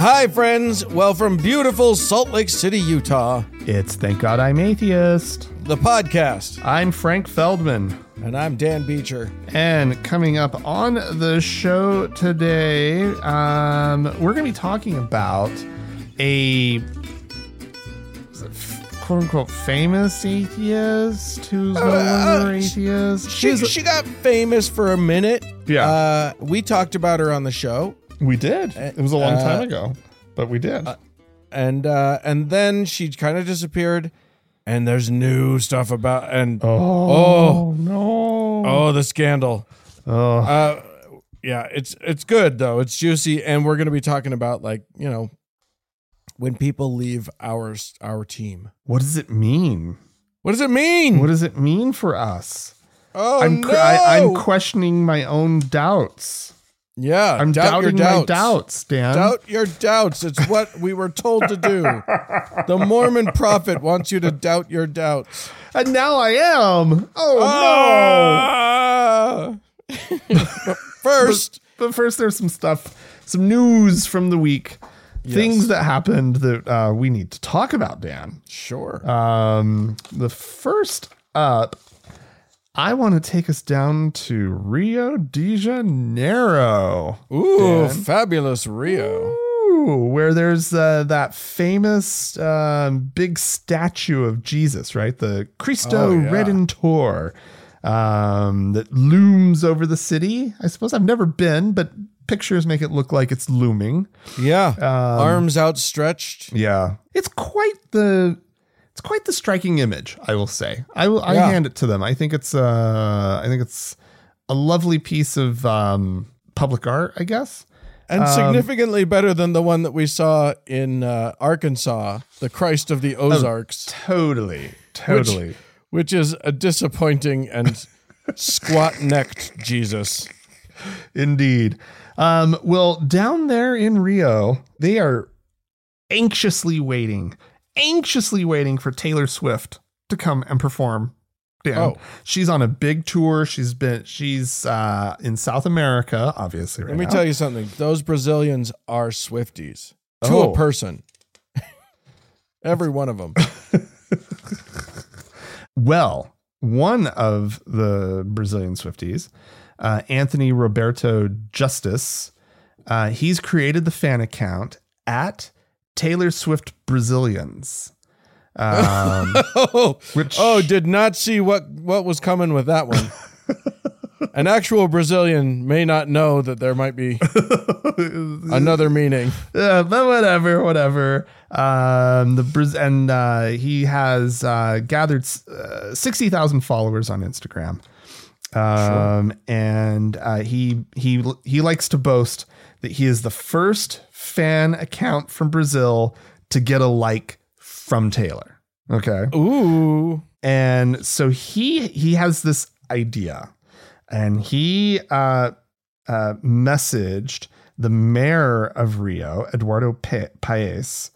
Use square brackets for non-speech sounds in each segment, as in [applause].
Hi, friends. Well, from beautiful Salt Lake City, Utah, It's Thank God I'm Atheist. the podcast. I'm Frank Feldman. And I'm Dan Beecher. And coming up on the show today, um, we're going to be talking about a quote unquote famous atheist who's no longer atheist. Uh, She, she got famous for a minute. Yeah. Uh, we talked about her on the show. We did. It was a long Uh, time ago, but we did. And uh, and then she kind of disappeared. And there's new stuff about and oh, oh. no. oh the scandal. Oh. Uh, yeah, it's it's good though. It's juicy, and we're gonna be talking about like you know when people leave our our team. What does it mean? What does it mean? What does it mean for us? oh I'm, no! I, I'm questioning my own doubts. Yeah, I'm doubt your doubting my doubts. doubts, Dan. Doubt your doubts. It's what we were told to do. The Mormon prophet wants you to doubt your doubts. And now I am. Oh, Ah! [laughs] But First, no. But first, there's some stuff, some news from the week. Things that happened that uh, we need to talk about, Dan. sure. Um, the first up, I want to take us down to Rio de Janeiro. Ooh, Dan. fabulous Rio. Ooh, where there's uh, that famous um, big statue of Jesus, right? The Cristo Oh, yeah. Redentor um, that looms over the city. I suppose I've never been, but pictures make it look like it's looming. Yeah, Um, arms outstretched. Yeah, it's quite the it's quite the striking image. I will say. I will. I Yeah. hand it to them. I think it's uh, I think it's a lovely piece of um, public art. I guess. And Um, significantly better than the one that we saw in uh, Arkansas, the Christ of the Ozarks, Totally. Totally. which is a disappointing and [laughs] squat necked Jesus. Indeed. Um, well, down there in Rio, they are anxiously waiting, anxiously waiting for Taylor Swift to come and perform. Dan. Oh. She's on a big tour. She's been she's uh, in South America, obviously. Right Let me now. tell you something. Those Brazilians are Swifties to Oh. a person. [laughs] Every one of them. [laughs] Well, one of the Brazilian Swifties, uh, Anthony Roberto Justice, uh, he's created the fan account at Taylor Swift Brazilians. Um, [laughs] oh, which oh, did not see what what was coming with that one. [laughs] An actual Brazilian may not know that there might be [laughs] another meaning. Uh, but whatever, whatever. Um, the Braz- and uh, he has uh, gathered uh, sixty thousand followers on Instagram. Um, and uh, he he he likes to boast that he is the first fan account from Brazil to get a like from Taylor. Okay. Ooh. And so he he has this idea, and he uh, uh, messaged the mayor of Rio, Eduardo Pa- Paes,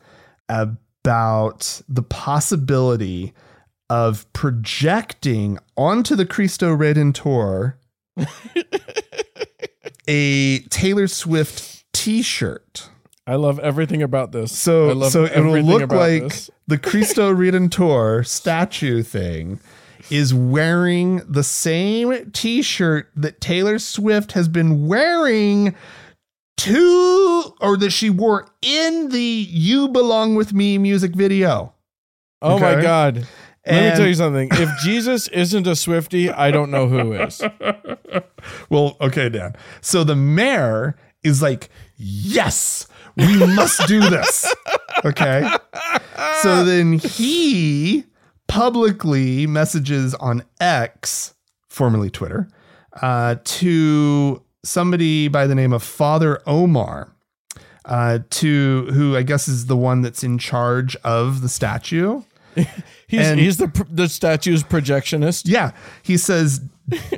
about the possibility of projecting onto the Cristo Redentor [laughs] a Taylor Swift T-shirt. I love everything about this. So so it'll look like this. the Cristo [laughs] Redentor statue thing is wearing the same t-shirt that Taylor Swift has been wearing to or that she wore in the You Belong With Me music video. Oh my Okay. god. Let me tell you something. If Jesus isn't a Swifty, I don't know who is. [laughs] Well, okay, Dan. So the mayor is like, yes, we must do this. Okay. So then he publicly messages on X, formerly Twitter, uh, to somebody by the name of Father Omar. Uh, to who I guess is the one that's in charge of the statue. [laughs] He's And- he's the the statue's projectionist. Yeah, he says.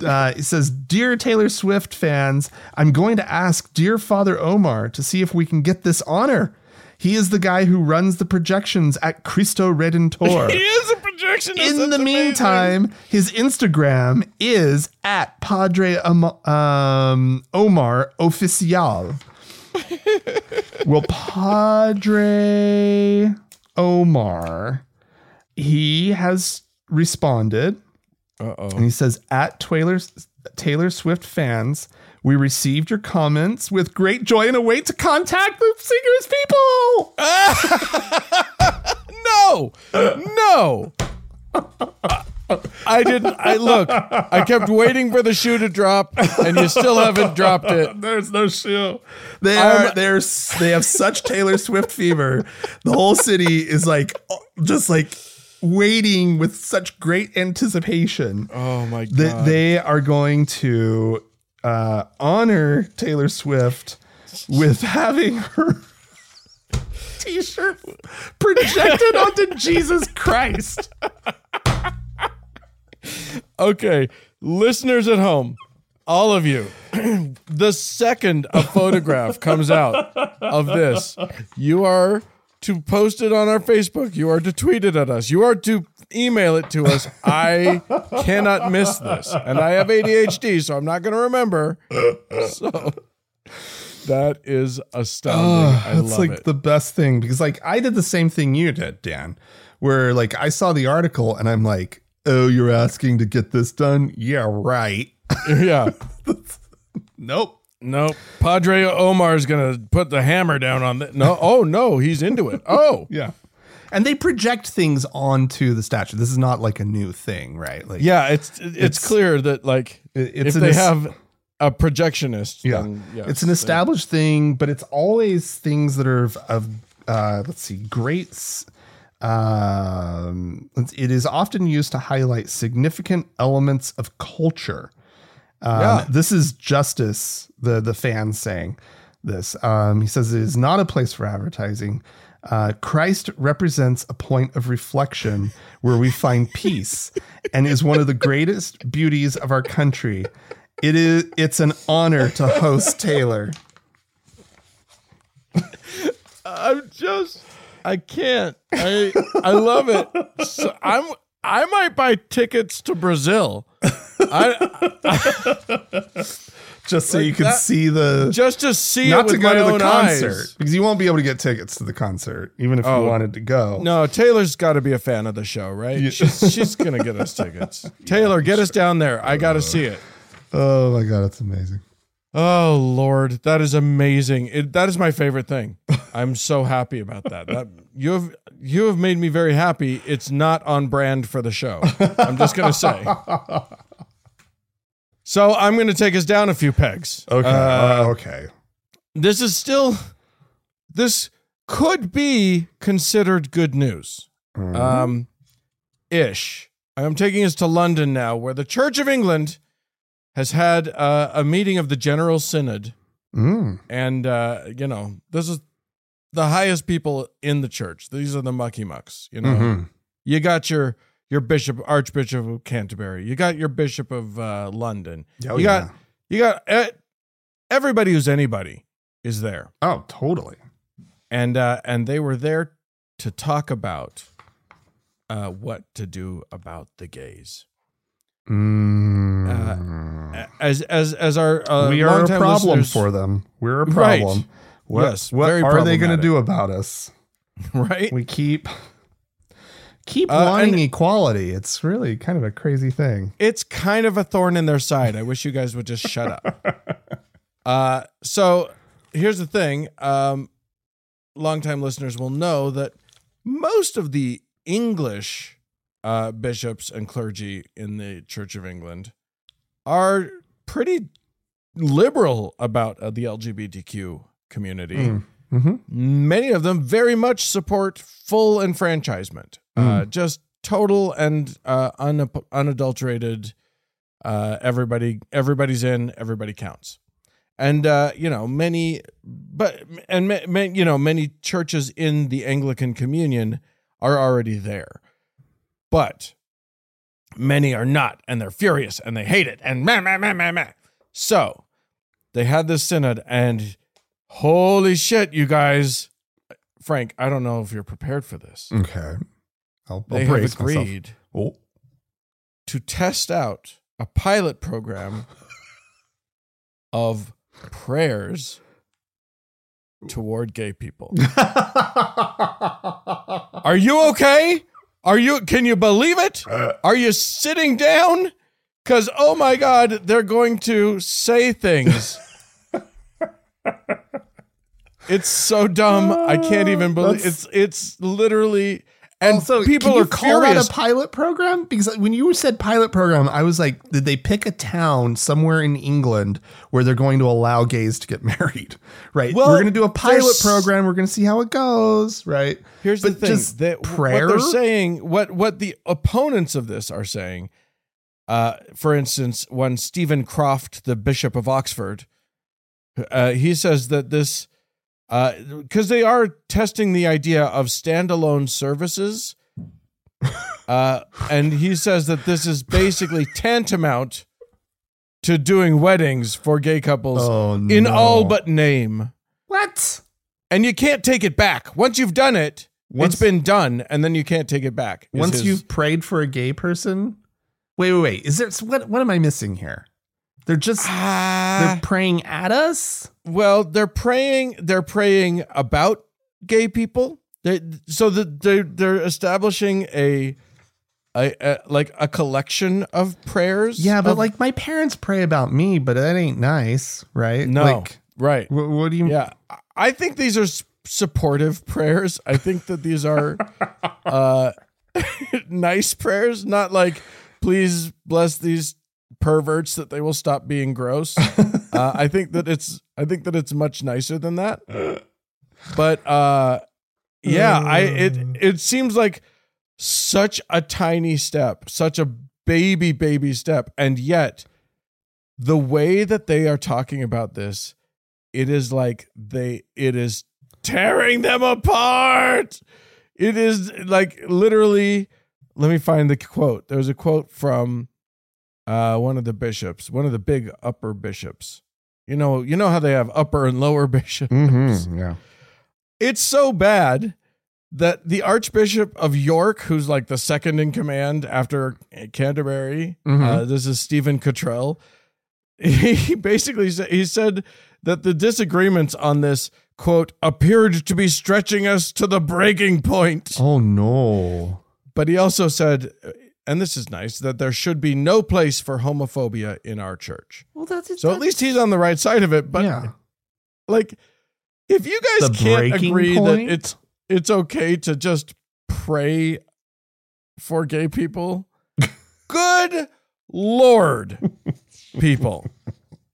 Uh, he says, "Dear Taylor Swift fans, I'm going to ask dear Father Omar to see if we can get this honor. He is the guy who runs the projections at Cristo Redentor. [laughs] He is a projectionist. In the amazing. meantime, his Instagram is at Padre um, Omar Oficial. [laughs] well, Padre Omar, he has responded Uh and he says, at Taylor, Taylor Swift fans, we received your comments with great joy and await to contact the singer's people. [laughs] No, no. I didn't. I look. I kept waiting for the shoe to drop, and you still haven't dropped it. There's no shoe. They are they're they have such Taylor Swift fever. The whole city is like just like waiting with such great anticipation Oh my god. that they are going to uh, honor Taylor Swift with having her [laughs] t-shirt projected onto Jesus Christ. Okay, listeners at home, all of you, [clears throat] the second a photograph comes out of this, you are to post it on our Facebook. You are to tweet it at us. You are to email it to us. I cannot miss this. And I have ADHD, so I'm not going to remember. So that is astounding. I That's like it. the best thing because like I did the same thing you did, Dan, where like I saw the article and I'm like, oh, you're asking to get this done? Yeah, right. [laughs] yeah. [laughs] Nope. No, Padre Omar is going to put the hammer down on that. No, oh no, he's into it. Oh, [laughs] Yeah. And they project things onto the statue. This is not like a new thing, right? Like Yeah, it's it's, It's- clear that like if they es- have a projectionist, Yeah. then yes, it's an they- established thing, but it's always things that are of, of uh, let's see, great. s- Um, it is often used to highlight significant elements of culture. Um, Yeah. This is Justice, the the fan saying this. Um, he says it is not a place for advertising. Uh, Christ represents a point of reflection where we find [laughs] peace, and is one of the greatest beauties of our country. It is. It's an honor to host Taylor. I'm just I can't. I I love it. So I'm I might buy tickets to Brazil. I Just so Like you can that- see the just to see not it with to go my to the concert eyes. because you won't be able to get tickets to the concert even if Oh. you wanted to go. No, Taylor's got to be a fan of the show, right? She's, she's gonna get us tickets. [laughs] Taylor, get us down there. I got to see it. Oh my god, it's amazing. Oh Lord, that is amazing. It, that is my favorite thing. [laughs] I'm so happy about that. That you have you have made me very happy. It's not on brand for the show. I'm just gonna say. [laughs] So I'm gonna take us down a few pegs. Okay, Uh, uh, okay. this is still this could be considered good news. Mhm. Um ish. I'm taking us to London now, where the Church of England has had uh, a meeting of the General Synod Mm. and uh, you know this is the highest people in the church these are the mucky mucks you know Mhm. you got your your bishop archbishop of canterbury you got your bishop of uh, london Oh, you got you got eh, everybody who's anybody is there Oh, totally. and uh, and they were there to talk about uh, what to do about the gays Mm. as as as our uh, we are a problem for them. We're a Right. problem. What, Yes, what are they going to do about us? [laughs] right We keep keep Uh, wanting equality. It's really kind of a crazy thing. it's kind of a thorn in their side. I wish you guys would just shut up. [laughs] Uh, so here's the thing. Um, longtime listeners will know that most of the English uh, bishops and clergy in the Church of England are pretty liberal about uh, the LGBTQ community. Mm. Mhm. Many of them very much support full enfranchisement, uh, just total and uh, un- unadulterated. Uh, everybody, everybody's in. Everybody counts, and uh, you know many, but and ma- ma- you know many churches in the Anglican Communion are already there, but many are not, and they're furious and they hate it and meh, meh, meh, meh, meh. So they had this synod, and holy shit, you guys, Frank, I don't know if you're prepared for this. Okay. I'll, I'll They have agreed Oh. to test out a pilot program [laughs] of prayers toward gay people. [laughs] Are you okay? Are you can you believe it? Uh. Are you sitting down? Cuz oh my god, they're going to say things. [laughs] it's so dumb. I can't even believe That's- it's it's literally and so people can you are call furious. that a pilot program? Because when you said pilot program, I was like, did they pick a town somewhere in England where they're going to allow gays to get [laughs] married? Right. Well, we're going to do a pilot program. We're going to see how it goes. Right. Here's But the thing: just that prayer? what they're saying, what what the opponents of this are saying. Uh, for instance, when Stephen Croft, the Bishop of Oxford, uh, he says that this, because they are testing the idea of standalone services, [laughs] uh, and he says that this is basically tantamount to doing weddings for gay couples Oh, in no. all but name what? and you can't take it back. Once you've done it, Once- it's been done, and then you can't take it back. Once his- you've prayed for a gay person, wait, wait, wait. Is there what? What am I missing here? They're just Ah, they're praying at us. well, they're praying. They're praying about gay people. They so that they're they're establishing a, a, a like a collection of prayers. Yeah, but of- like my parents pray about me, but that ain't nice, right? no, Like, right? what, what do you? Mean? Yeah, I think these are s- supportive prayers. I think that these are uh, [laughs] nice prayers, not like please bless these perverts that they will stop being gross. [laughs] uh, I think that it's I think that it's much nicer than that. But uh, yeah, I it it seems like such a tiny step, such a baby baby step, and yet the way that they are talking about this it is like they it is tearing them apart it is like literally let me find the quote there's a quote from uh one of the bishops one of the big upper bishops you know you know how they have upper and lower [laughs] bishops Mm-hmm, yeah. it's so bad that the archbishop of york who's like the second in command after canterbury Mhm. uh, this is stephen cottrell [laughs] he basically said he said that the disagreements on this quote appeared to be stretching us to the breaking point Oh no. but he also said and this is nice that there should be no place for homophobia in our church Well, that's so at least he's on the right side of it but yeah. like if you guys The can't agree point? that it's it's okay to just pray for gay people [laughs] good lord [laughs] people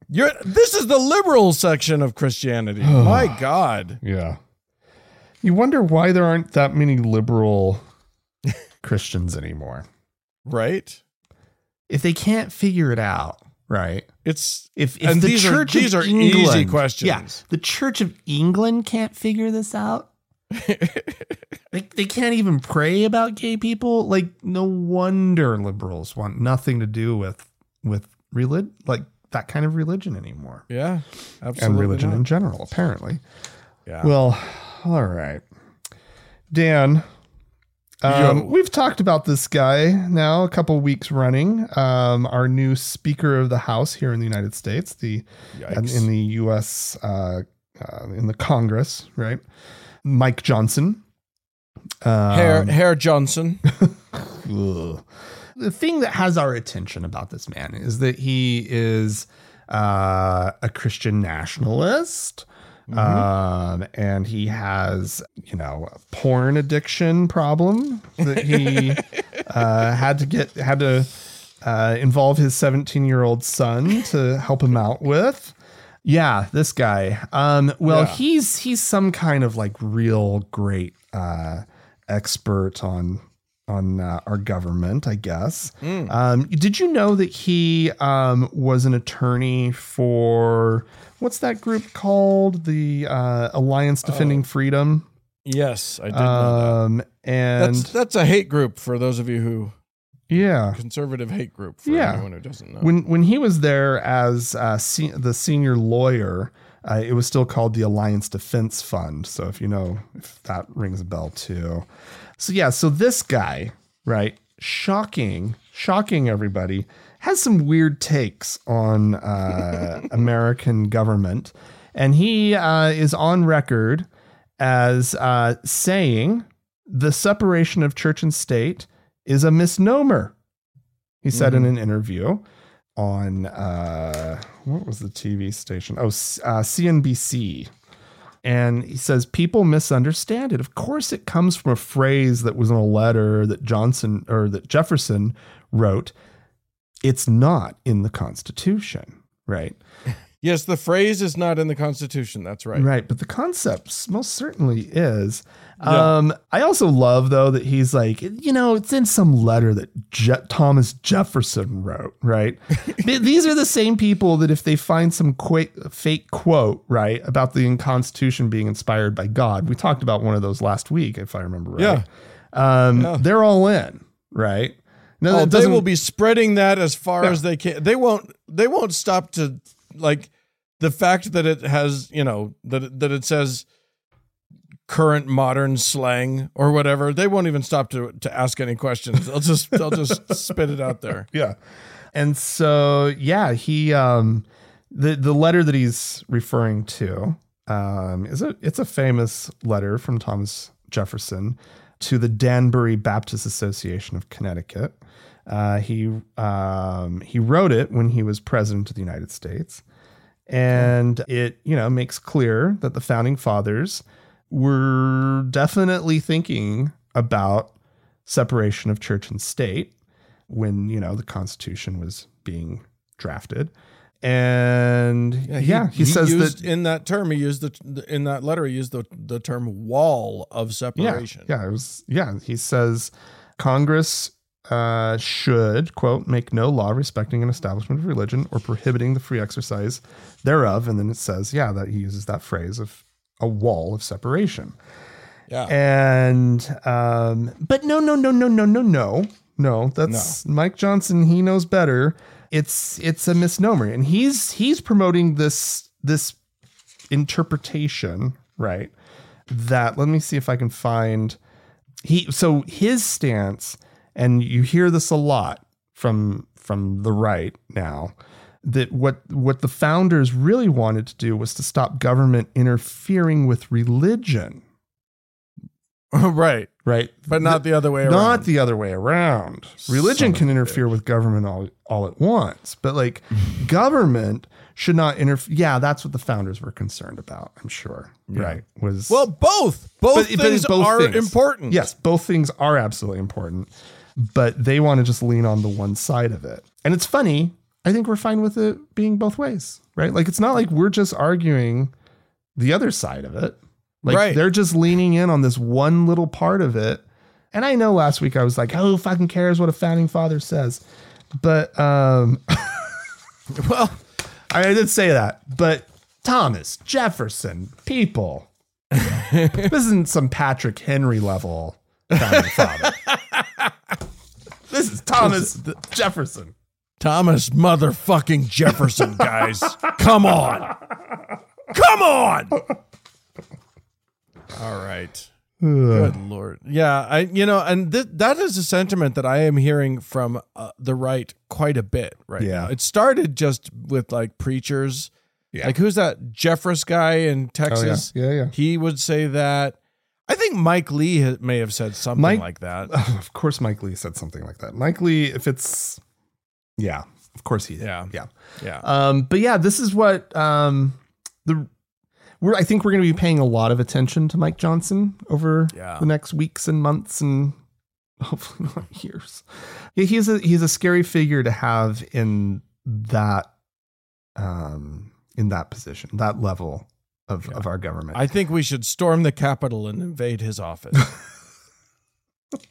you're this is the liberal section of christianity [sighs] my god Yeah. You wonder why there aren't that many liberal [laughs] Christians anymore. Right If they can't figure it out, right? it's If, if the these are- Church these of are easy questions. Yeah, the Church of England can't figure this out. [laughs] They, they can't even pray about gay people. Like, no wonder liberals want nothing to do with with religion, like that kind of religion anymore, yeah absolutely and religion not. in general. Apparently, yeah Well, all right. Dan, um, we've talked about this guy now a couple weeks running. Um, our new Speaker of the House here in the United States, the Yikes. in the U.S. Uh, uh, in the Congress, right? Mike Johnson. Um, Hair Hair Johnson. [laughs] The thing that has our attention about this man is that he is uh, a Christian nationalist. Um, and he has, you know, a porn addiction problem that he [laughs] uh, had to get, had to uh, involve his 17 year old son to help him out with. Yeah, this guy. Um, well, Yeah. he's he's some kind of like real great uh, expert on on uh, our government, I guess. Um, did you know that he um, was an attorney for what's that group called? The uh, Alliance Defending Freedom. Yes, I did know that. Um, and That's that's a hate group for those of you who yeah, conservative hate group for Yeah. anyone who doesn't know. when when he was there as uh, se- the senior lawyer, uh, it was still called the Alliance Defense Fund. So if you know if that rings a bell too. So yeah, so this guy, right? Shocking, shocking everybody has some weird takes on uh, [laughs] American government. and he uh, is on record as uh, saying the separation of church and state is a misnomer. He said in an interview on uh, what was the TV station? Oh, uh, CNBC. And he says people misunderstand it. Of course, it comes from a phrase that was in a letter that Johnson or that Jefferson wrote. It's not in the Constitution, right? Yes, the phrase is not in the Constitution. That's right. Right, but the concept most certainly is. Yeah. Um, I also love though that he's like, you know, it's in some letter that Je- Thomas Jefferson wrote. Right, [laughs] these are the same people that if they find some qu- fake quote, right, about the Constitution being inspired by God, we talked about one of those last week, if I remember right. Um, Yeah. they're all in, right? No, Oh, they will be spreading that as far Yeah. as they can. They won't. They won't stop to like the fact that it has, you know, that it- that it says current modern slang or whatever. They won't even stop to to ask any questions. They'll just they'll just [laughs] spit it out there. Yeah. And so yeah, he um the the letter that he's referring to um is a it's a famous letter from Thomas Jefferson to the Danbury Baptist Association of Connecticut. Uh, he um, he wrote it when he was president of the United States, and it you know makes clear that the founding fathers were definitely thinking about separation of church and state when you know the Constitution was being drafted, and yeah, he, says used, that in that term he used the in that letter he used the the term wall of separation. yeah, separation. yeah, it was yeah. He says Congress uh, should quote make no law respecting an establishment of religion or prohibiting the free exercise thereof, and then it says yeah that he uses that phrase of a wall of separation. yeah. And um, but no, no, no, no, no, no, no, no. That's Mike Johnson. He knows better. It's it's a misnomer, and he's he's promoting this this interpretation, right? That let me see if I can find he. So his stance, and you hear this a lot from from the right now. That what what the founders really wanted to do was to stop government interfering with religion [laughs] right. right? But not the other way around. Not the other way around. Religion Son can interfere with government all, all at once, but like [laughs] government should not interfere. Yeah, that's what the founders were concerned about. I'm sure. Right? Was Well, both both But- but things both are things. important. yes, both things are absolutely important, but they want to just lean on the one side of it. And it's funny. I think we're fine with it being both ways, right? Like it's not like we're just arguing the other side of it. Like Right. they're just leaning in on this one little part of it. And I know last week I was like, "Who fucking cares what a founding father says?" But um [laughs] Well, I did say that, but Thomas Jefferson, people, [laughs] this isn't some Patrick Henry level founding father. [laughs] this is Thomas Jefferson. Thomas motherfucking Jefferson, guys. Come on. Come on. All right. Good lord. Yeah, I you know, and th- that is a sentiment that I am hearing from uh, the right quite a bit right Yeah. now. It started just with like preachers. Yeah. Like who's that Jeffress guy in Oh, Texas? yeah, yeah, yeah. He would say that. I think Mike Lee ha- may have said something Mike- like that. [laughs] of course, Mike Lee said something like that. Mike Lee, if it's, yeah, of course he did. Yeah. yeah. Yeah. Um, but yeah, this is what um, the we're. I think we're going to be paying a lot of attention to Mike Johnson over Yeah. the next weeks and months and [laughs] hopefully not years. Yeah, he's a he's a scary figure to have in that um in that position, that level of of our government. I think we should storm the Capitol and invade his office. [laughs]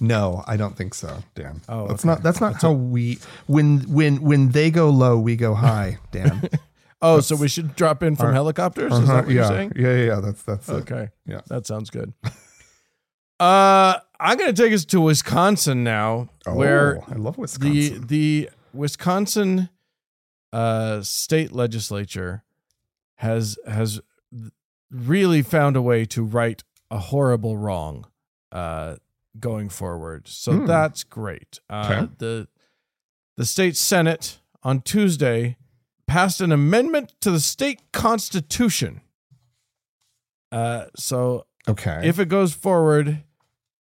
no, I don't think so, Dan. Oh, that's okay. not that's not how we when when when they go low, we go high, Dan. [laughs] Oh, so we should drop in from Our- helicopters? Uh-huh, that what yeah, you're saying? yeah, yeah, yeah. That's that's it. Okay. Yeah. That sounds good. [laughs] uh I'm gonna take us to Wisconsin now, where Oh, I love the Wisconsin. the Wisconsin uh state legislature has has really found a way to right a horrible wrong uh going forward. So Hmm. that's great. Uh Okay. the the state senate on Tuesday passed an amendment to the state constitution. Uh, so Okay. if it goes forward,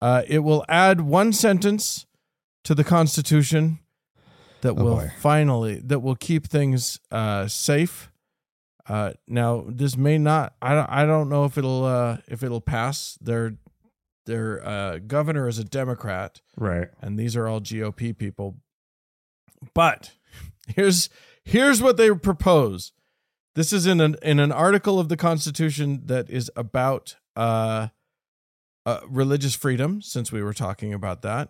uh, it will add one sentence to the Constitution that Oh, will boy. finally that will keep things uh, safe. Uh, now, this may not. I don't. I don't know if it'll uh, if it'll pass. Their their uh, governor is a Democrat, right. and these are all GOP people. But [laughs] here's here's what they propose. This is in an in an article of the Constitution that is about uh, uh, religious freedom. Since we were talking about that,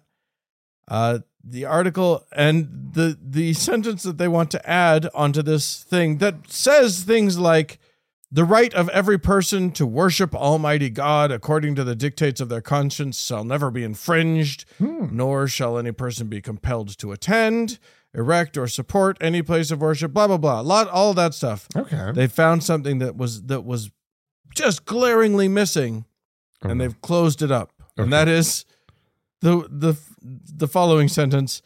uh, the article and the the sentence that they want to add onto this thing that says things like the right of every person to worship Almighty God according to the dictates of their conscience shall never be infringed Hmm. nor shall any person be compelled to attend, erect, or support any place of worship. Blah blah blah. Lot all that stuff. Okay. They found something that was that was just glaringly missing, and they've closed it up. Okay. And that is the the the following sentence.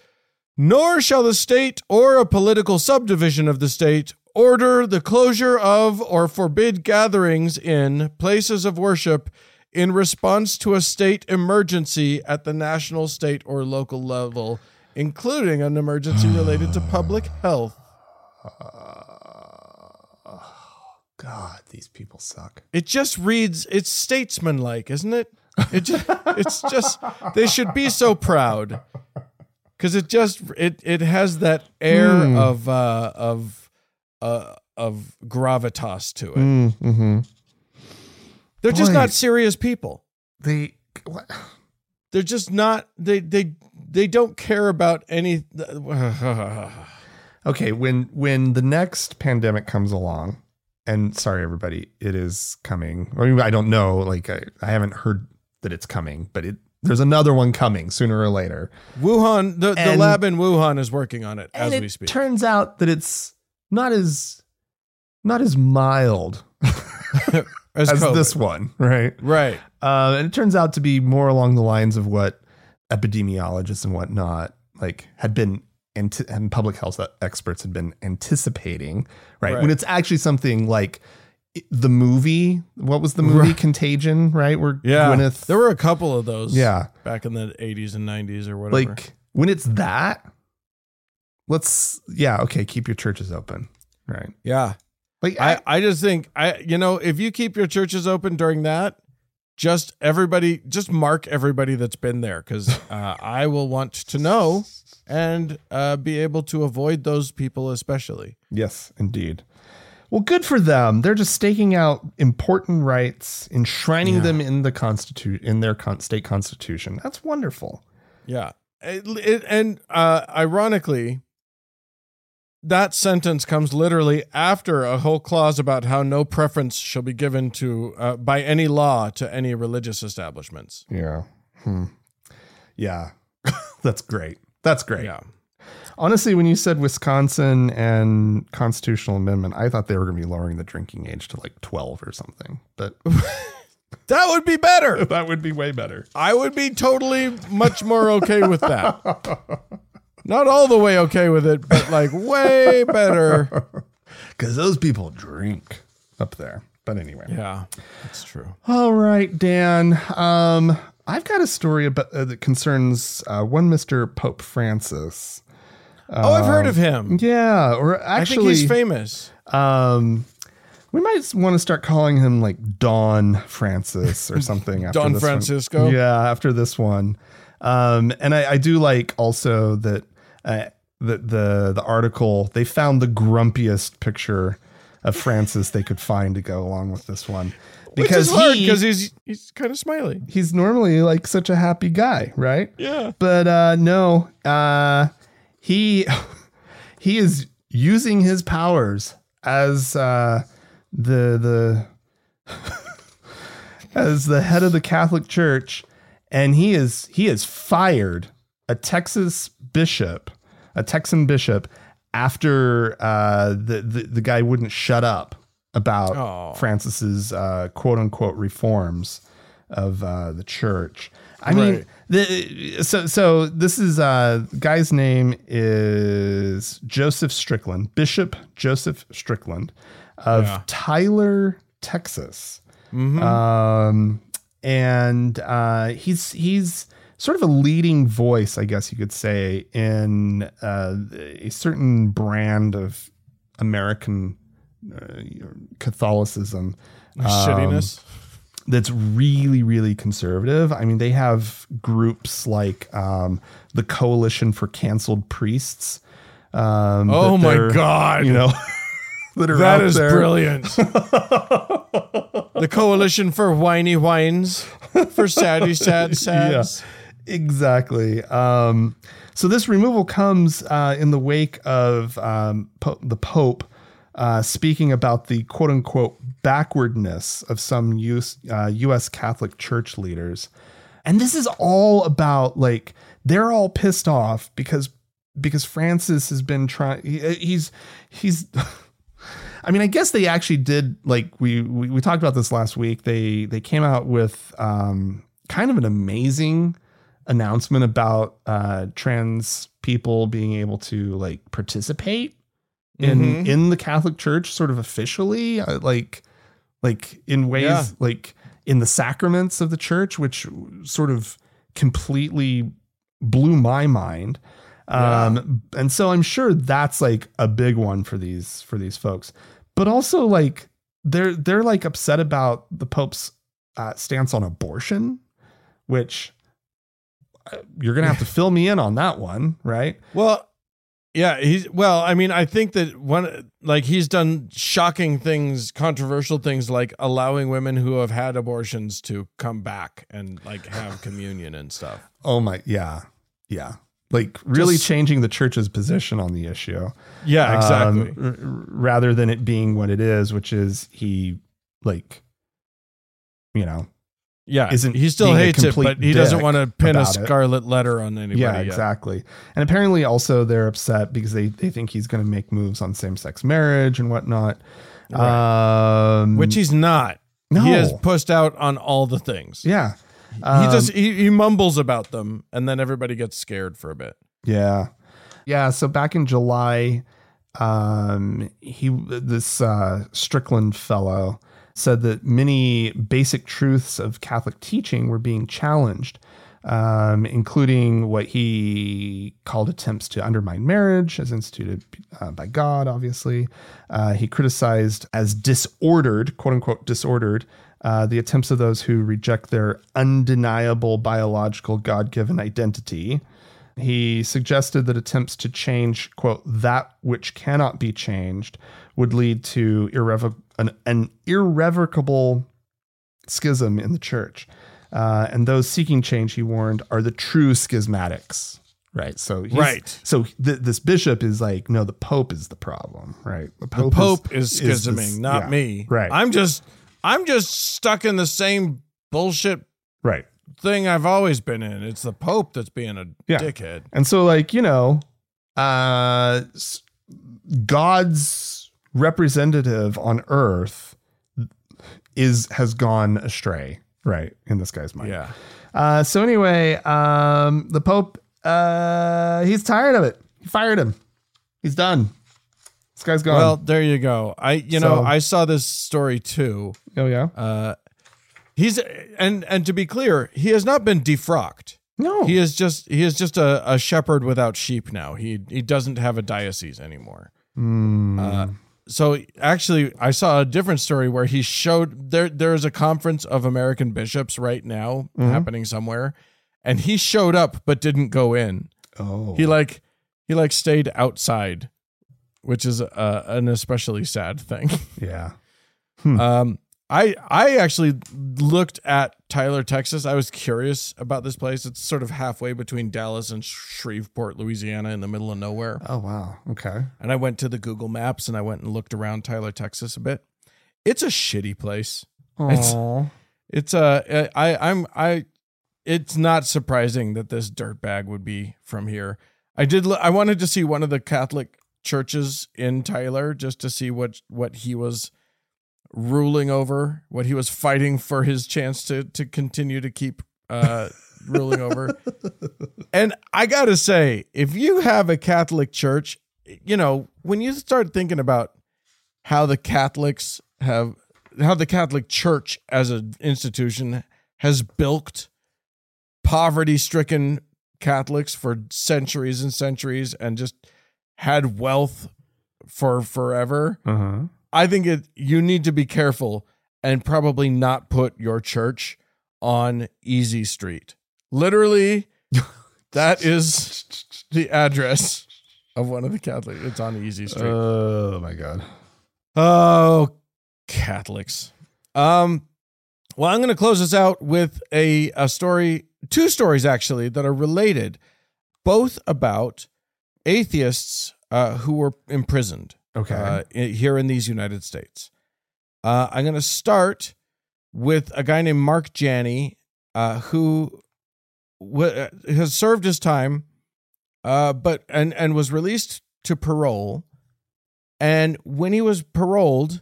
Nor shall the state or a political subdivision of the state order the closure of or forbid gatherings in places of worship in response to a state emergency at the national, state, or local level, including an emergency related to public health. God, these people suck. It just reads it's statesmanlike, isn't it? It just it's just they should be so proud. Cuz it just it it has that air Hmm. of uh of uh of gravitas to it. Mm-hmm. They're just not serious people. They what? They're just not they they they don't care about any [sighs] Okay, when when the next pandemic comes along, and sorry everybody, it is coming. I mean, I don't know, like I, I haven't heard that it's coming, but it there's another one coming sooner or later. Wuhan the, the lab in Wuhan is working on it as and it we speak. turns out that it's not as not as mild [laughs] as as this one, right? Right. Uh, and it turns out to be more along the lines of what epidemiologists and whatnot like had been anti- and public health experts had been anticipating, right? Right. When it's actually something like the movie. What was the movie Right. Contagion? Right? Where Yeah. Gwyneth. There were a couple of those yeah, back in the 80s and 90s or whatever. like when it's that. Let's yeah okay. Keep your churches open, right? yeah. Like I, I just think I you know if you keep your churches open during that, just everybody just mark everybody that's been there because [laughs] uh, I will want to know and uh, be able to avoid those people especially. Yes, indeed. Well, good for them. They're just staking out important rights, enshrining Yeah. them in the constitute in their con- state constitution. That's wonderful. Yeah, It- it- and uh, ironically, that sentence comes literally after a whole clause about how no preference shall be given to uh, by any law to any religious establishments. Yeah. Hmm. Yeah. [laughs] That's great. That's great. Yeah. Honestly, when you said Wisconsin and constitutional amendment, I thought they were going to be lowering the drinking age to like 12 or something. But [laughs] That would be better. [laughs] that would be way better. I would be totally much more okay with that. Not all the way okay with it, but like way better. [laughs] Because those people drink up there. But anyway. Yeah, that's true. All right, Dan. Um, I've got a story about uh, that concerns uh, one Mr. Pope Francis. Oh, I've heard of him. Yeah, or I think actually, he's famous. um, we might want to start calling him like Don Francis or something. After Don this one. Francisco? Yeah, after this one. Um, and I, I do like also that uh, the the the article they found the grumpiest picture of Francis they could find to go along with this one Which is hard he- because he's he's kind of smiley. he's normally like such a happy guy, right? Yeah. But uh no, uh he [laughs] he is using his powers as uh the the [laughs] as the head of the Catholic Church and he is he has fired a Texas bishop, a Texan bishop after uh the the, the guy wouldn't shut up about Oh. Francis's uh quote unquote reforms of uh, the church. I mean, Right. the so so this is uh guy's name is Joseph Strickland, Bishop Joseph Strickland of Yeah. Tyler, Texas. Mhm. Um and uh he's he's sort of a leading voice, I guess you could say, in uh, a certain brand of American uh, Catholicism Shittiness. That's really really conservative i mean they have groups like um, the coalition for canceled priests um, Oh my God. you know [laughs] that That is there. brilliant. [laughs] the Coalition for Whiny Whines, for Saddy Sad [laughs] Sads. exactly um, so this removal comes uh, in the wake of um, po- the pope uh, speaking about the quote unquote backwardness of some US, uh, US Catholic Church leaders. And this is all about like they're all pissed off because because Francis has been trying he, he's he's [laughs] I mean I guess they actually did like we, we we talked about this last week they they came out with um kind of an amazing announcement about uh trans people being able to like participate in Mhm. in the Catholic Church sort of officially uh, like like in ways Yeah. like in the sacraments of the church which sort of completely blew my mind. Um and so i'm sure that's like a big one for these for these folks. But also like they're they're like upset about the pope's uh, stance on abortion which uh, you're gonna have to [laughs] fill me in on that one right? Well, yeah, he's well, I mean, I think that one like he's done shocking things, controversial things like allowing women who have had abortions to come back and like have [sighs] communion and stuff. oh my yeah yeah like really Just- changing the church's position on the issue Yeah, exactly. um, r- r- rather than it being what it is, which is he like, you know, yeah, isn't he still hates it, but he doesn't want to pin a about it. scarlet letter on anybody. yeah, yet. exactly. And apparently, also they're upset because they they think he's going to make moves on same sex marriage and whatnot. Um, Which he's not. no, He has pushed out on all the things. yeah, he Um, just he, he mumbles about them, and then everybody gets scared for a bit. Yeah. Yeah. So back in July, um, he this uh, Strickland fellow said that many basic truths of Catholic teaching were being challenged, um, including what he called attempts to undermine marriage as instituted uh, by God. Obviously, uh, he criticized as disordered, quote unquote, disordered. Uh, the attempts of those who reject their undeniable biological God given identity. He suggested that attempts to change, quote, that which cannot be changed would lead to irrevo- an, an irrevocable schism in the church. Uh, and those seeking change, he warned, are the true schismatics. Right. So, he's, Right. So th- this bishop is like, no, the Pope is the problem. Right. The Pope is, is schisming, this- not yeah, me. right. I'm just I'm just stuck in the same bullshit Right. thing I've always been in. It's the Pope that's being a Yeah. dickhead. And so, like, you know, uh, God's representative on earth is has gone astray, right? In this guy's mind. Yeah. Uh, so anyway, um, the Pope, uh, he's tired of it. He fired him. He's done. This guy's gone. Well, there you go. I you know, I saw this story too. oh yeah. Uh he's and and to be clear, he has not been defrocked. No. He is just he is just a, a shepherd without sheep now. He he doesn't have a diocese anymore. Mm. Uh, so actually I saw a different story where he showed there there is a conference of American bishops right now Mhm. happening somewhere and he showed up but didn't go in. oh. He like he like stayed outside, which is uh, an especially sad thing. yeah. [laughs] um I I actually looked at Tyler, Texas. I was curious about this place. It's sort of halfway between Dallas and Shreveport, Louisiana, in the middle of nowhere. Oh wow. Okay. And I went to the Google Maps and I went and looked around Tyler, Texas a bit. It's a shitty place. It's- Aw. It's uh I I'm I it's not surprising that this dirtbag would be from here. I did I wanted to see one of the Catholic churches in Tyler just to see what what he was ruling over, what he was fighting for his chance to to continue to keep uh ruling over. [laughs] And I got to say, if you have a Catholic church, you know, when you start thinking about how the Catholics have, how the Catholic Church as an institution has bilked poverty stricken Catholics for centuries and centuries and just had wealth for forever. Uh-huh. I think it you need to be careful and probably not put your church on Easy Street. Literally, [laughs] that is the address of one of the Catholic. It's on Easy Street. Oh my god. Oh, Catholics. Um, well, I'm going to close this out with a, a story, two stories actually, that are related, both about atheists uh, who were imprisoned Okay. uh, here in these United States. Uh, I'm going to start with a guy named Mark Janny, uh, who w- uh, has served his time, uh, but and and was released to parole. And when he was paroled,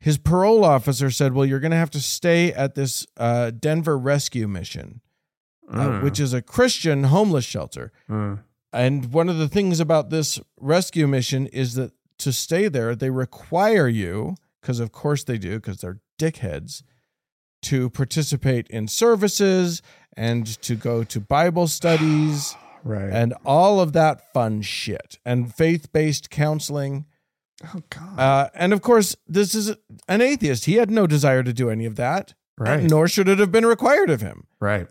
his parole officer said, "Well, you're going to have to stay at this uh, Denver rescue mission, Mm. which is a Christian homeless shelter." Mm. And one of the things about this rescue mission is that to stay there, they require you, because of course they do, because they're dickheads, to participate in services and to go to Bible [sighs] studies right. and all of that fun shit and faith based counseling. oh god. Uh, and of course, this is an atheist. He had no desire to do any of that, right. nor should it have been required of him. Right.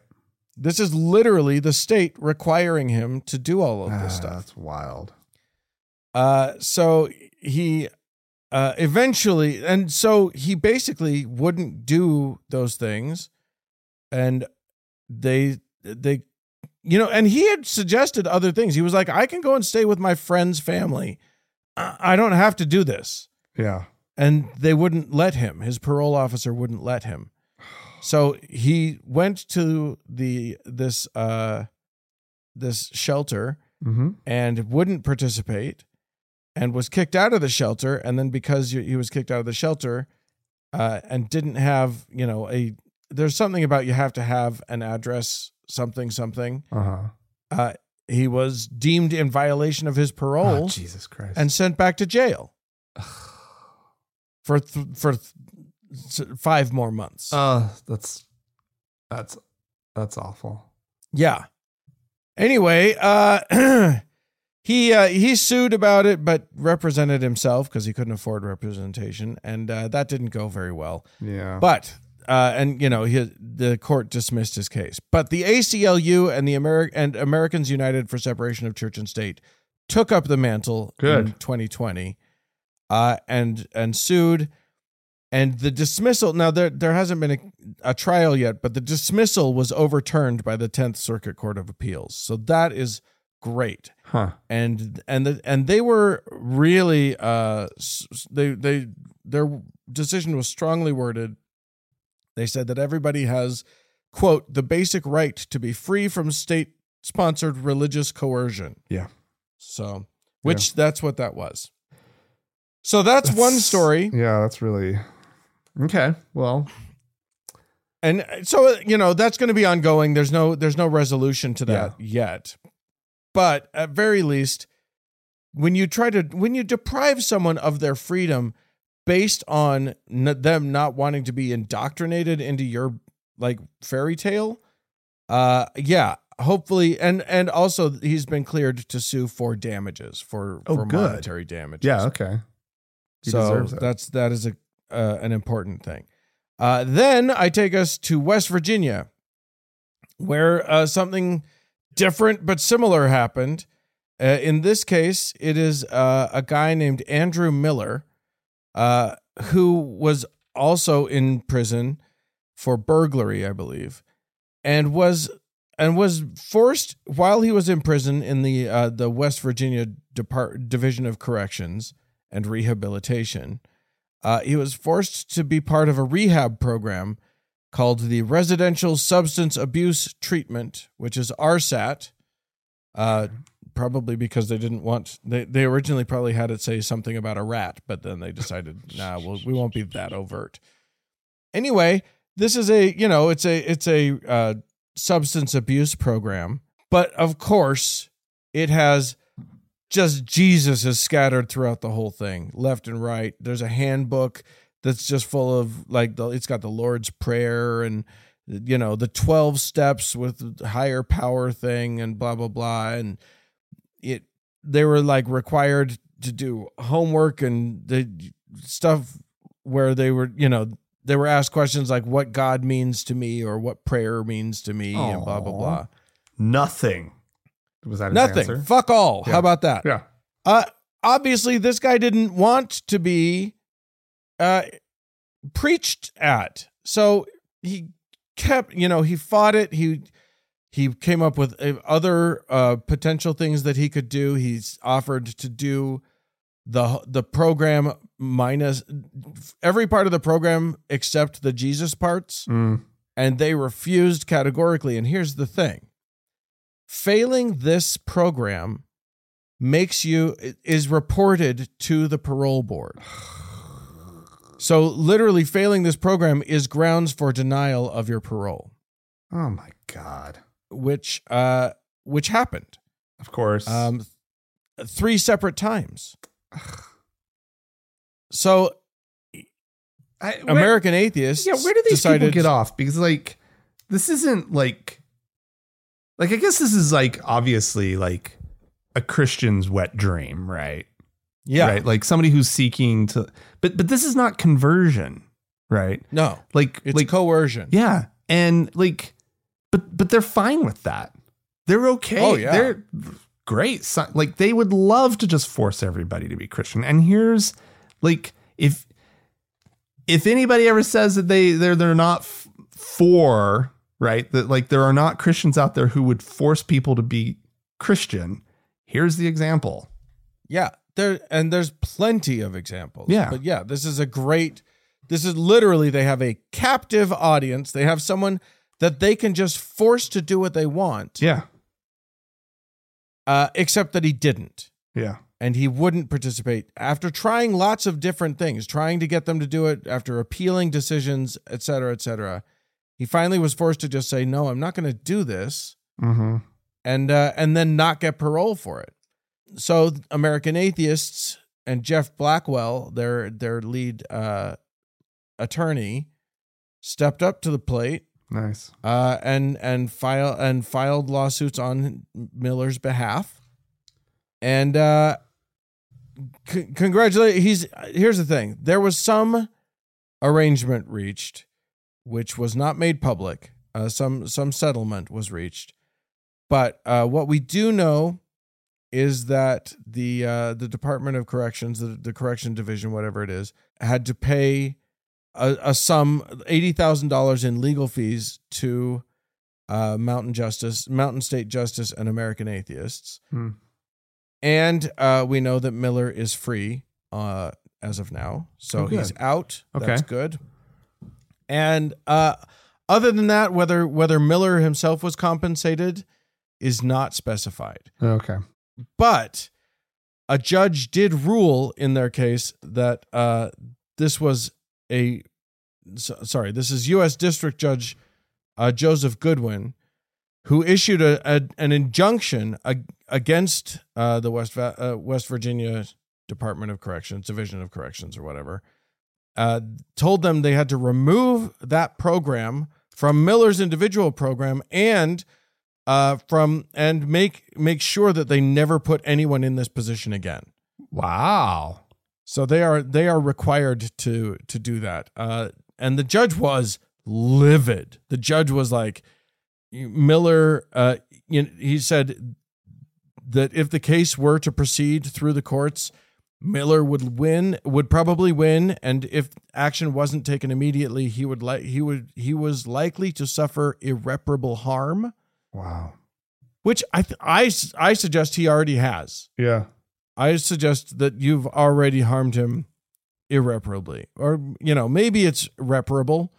This is literally the state requiring him to do all of this Ah, stuff. That's wild. Uh, so he uh, eventually, and so he basically wouldn't do those things, and they they, you know, and he had suggested other things. He was like, I can go and stay with my friend's family. I I don't have to do this, Yeah. and they wouldn't let him. His parole officer wouldn't let him. So he went to the this uh this shelter Mm-hmm. and wouldn't participate and was kicked out of the shelter and then because he was kicked out of the shelter uh, and didn't have you know a there's something about you have to have an address something something Uh-huh. uh, he was deemed in violation of his parole Oh, Jesus Christ. and sent back to jail for th- for th- five more months uh that's that's that's awful. Yeah. Anyway, uh [clears throat] he uh he sued about it but represented himself because he couldn't afford representation and uh, that didn't go very well. Yeah. But uh and you know, he, the court dismissed his case. But the ACLU and the Ameri- and Americans United for Separation of Church and State took up the mantle in 2020 uh and and sued and the dismissal now there there hasn't been a, a trial yet but the dismissal was overturned by the 10th circuit court of appeals so that is great. Huh. and and the, and they were really uh they they their decision was strongly worded. They said that everybody has quote the basic right to be free from state sponsored religious coercion. Yeah. so which that's what that was. So that's, one story. Yeah, that's really Okay. Well, and so you know that's going to be ongoing. There's no there's no resolution to that yet but at very least when you try to when you deprive someone of their freedom based on n- them not wanting to be indoctrinated into your like fairy tale uh yeah hopefully and and also he's been cleared to sue for damages for Oh, for good. monetary damages yeah, okay. He so that's that is a uh, an important thing. Uh, then I take us to West Virginia, where uh, something different but similar happened. Uh, in this case, it is uh, a guy named Andrew Miller, uh, who was also in prison for burglary, I believe, and was and was forced while he was in prison in the uh, the West Virginia Depart- Division of Corrections and Rehabilitation. Uh, he was forced to be part of a rehab program called the Residential Substance Abuse Treatment, which is RSAT. Uh, probably because they didn't want they, they originally probably had it say something about a rat, but then they decided, [laughs] nah, well, we won't be that overt. Anyway, this is a you know it's a it's a uh, substance abuse program, but of course, it has just Jesus is scattered throughout the whole thing, left and right. There's a handbook that's just full of like the, it's got the Lord's Prayer and you know the 12 steps with higher power thing and blah blah blah and it they were like required to do homework and the stuff where they were you know they were asked questions like what god means to me or what prayer means to me and blah blah blah Nothing. Was that nothing answer? fuck all Yeah. how about that Yeah. uh obviously this guy didn't want to be uh preached at so he kept you know he fought it he he came up with uh, other uh potential things that he could do he's offered to do the the program minus every part of the program except the jesus parts Mm. and they refused categorically. And here's the thing failing this program makes you, is reported to the parole board. [sighs] [sighs] So, literally, failing this program is grounds for denial of your parole, Oh my God. which, uh, which happened Of course. um, three separate times. So, I, where- American atheists, Yeah, where do these decided, people get off? Because like this isn't like like I guess this is like obviously like a Christian's wet dream, right? Yeah, Right. Like somebody who's seeking to but but this is not conversion, right? no, Like it's like coercion. yeah. And like but but they're fine with that. They're okay. Oh, yeah. They're great. Like they would love to just force everybody to be Christian. And here's like if if anybody ever says that they they're they're not f- for right that like there are not Christians out there who would force people to be Christian. Here's the example. Yeah, there and there's plenty of examples. Yeah. But yeah, this is a great this is literally they have a captive audience. They have someone that they can just force to do what they want. Yeah. Uh, except that he didn't. Yeah. And he wouldn't participate after trying lots of different things, trying to get them to do it, after appealing decisions, et cetera, et cetera. He finally was forced to just say, "No, I'm not going to do this," Mm-hmm. and uh, and then not get parole for it. So American atheists and Jeff Blackwell, their their lead uh, attorney, stepped up to the plate Nice. uh, and and file and filed lawsuits on Miller's behalf. And uh, c- congratulate. He's here's the thing: there was some arrangement reached, which was not made public. Uh, some some settlement was reached, but uh, what we do know is that the uh, the Department of Corrections, the, the Correction Division, whatever it is, had to pay a, a sum eighty thousand dollars in legal fees to uh, Mountain Justice, Mountain State Justice, and American Atheists, Hmm. and uh, we know that Miller is free uh, as of now, so Oh, he's out. Okay. That's good. And uh, other than that, whether whether Miller himself was compensated is not specified Okay. But a judge did rule in their case that uh, this was a so- sorry this is u.s district judge uh, joseph goodwin who issued a, a an injunction ag- against uh, the west Va- uh, west virginia department of corrections division of corrections or whatever uh, told them they had to remove that program from miller's individual program and uh, from and make make sure that they never put anyone in this position again. Wow. So they are they are required to to do that. Uh, and the judge was livid. The judge was like, Miller. Uh, you know, he said that if the case were to proceed through the courts, Miller would win, would probably win, and if action wasn't taken immediately, he would like he would he was likely to suffer irreparable harm Wow. which I th- I I suggest he already has. Yeah. I suggest that you've already harmed him irreparably, or you know maybe it's reparable,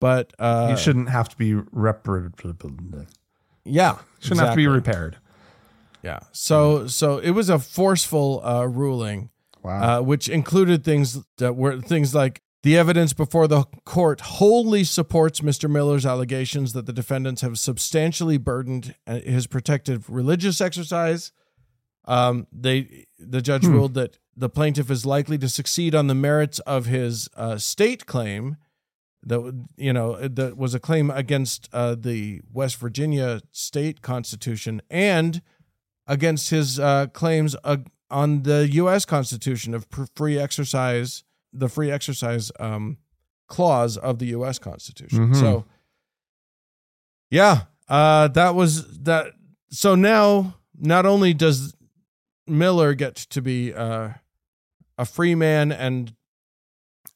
but uh, you shouldn't have to be reparable. yeah Shouldn't have to be repaired. yeah. So so it was a forceful uh, ruling, Wow. uh, which included things that were things like The evidence before the court wholly supports Mr. Miller's allegations that the defendants have substantially burdened uh, his protected religious exercise. Um, they the judge ruled that the plaintiff is likely to succeed on the merits of his uh, state claim that you know that was a claim against uh, the West Virginia state constitution and against his uh, claims uh, on the U.S. Constitution of pr- free exercise, the free exercise um, clause of the U.S. Constitution. Mhm. So, yeah, uh, that was that. So now, not only does Miller get to be uh, a free man and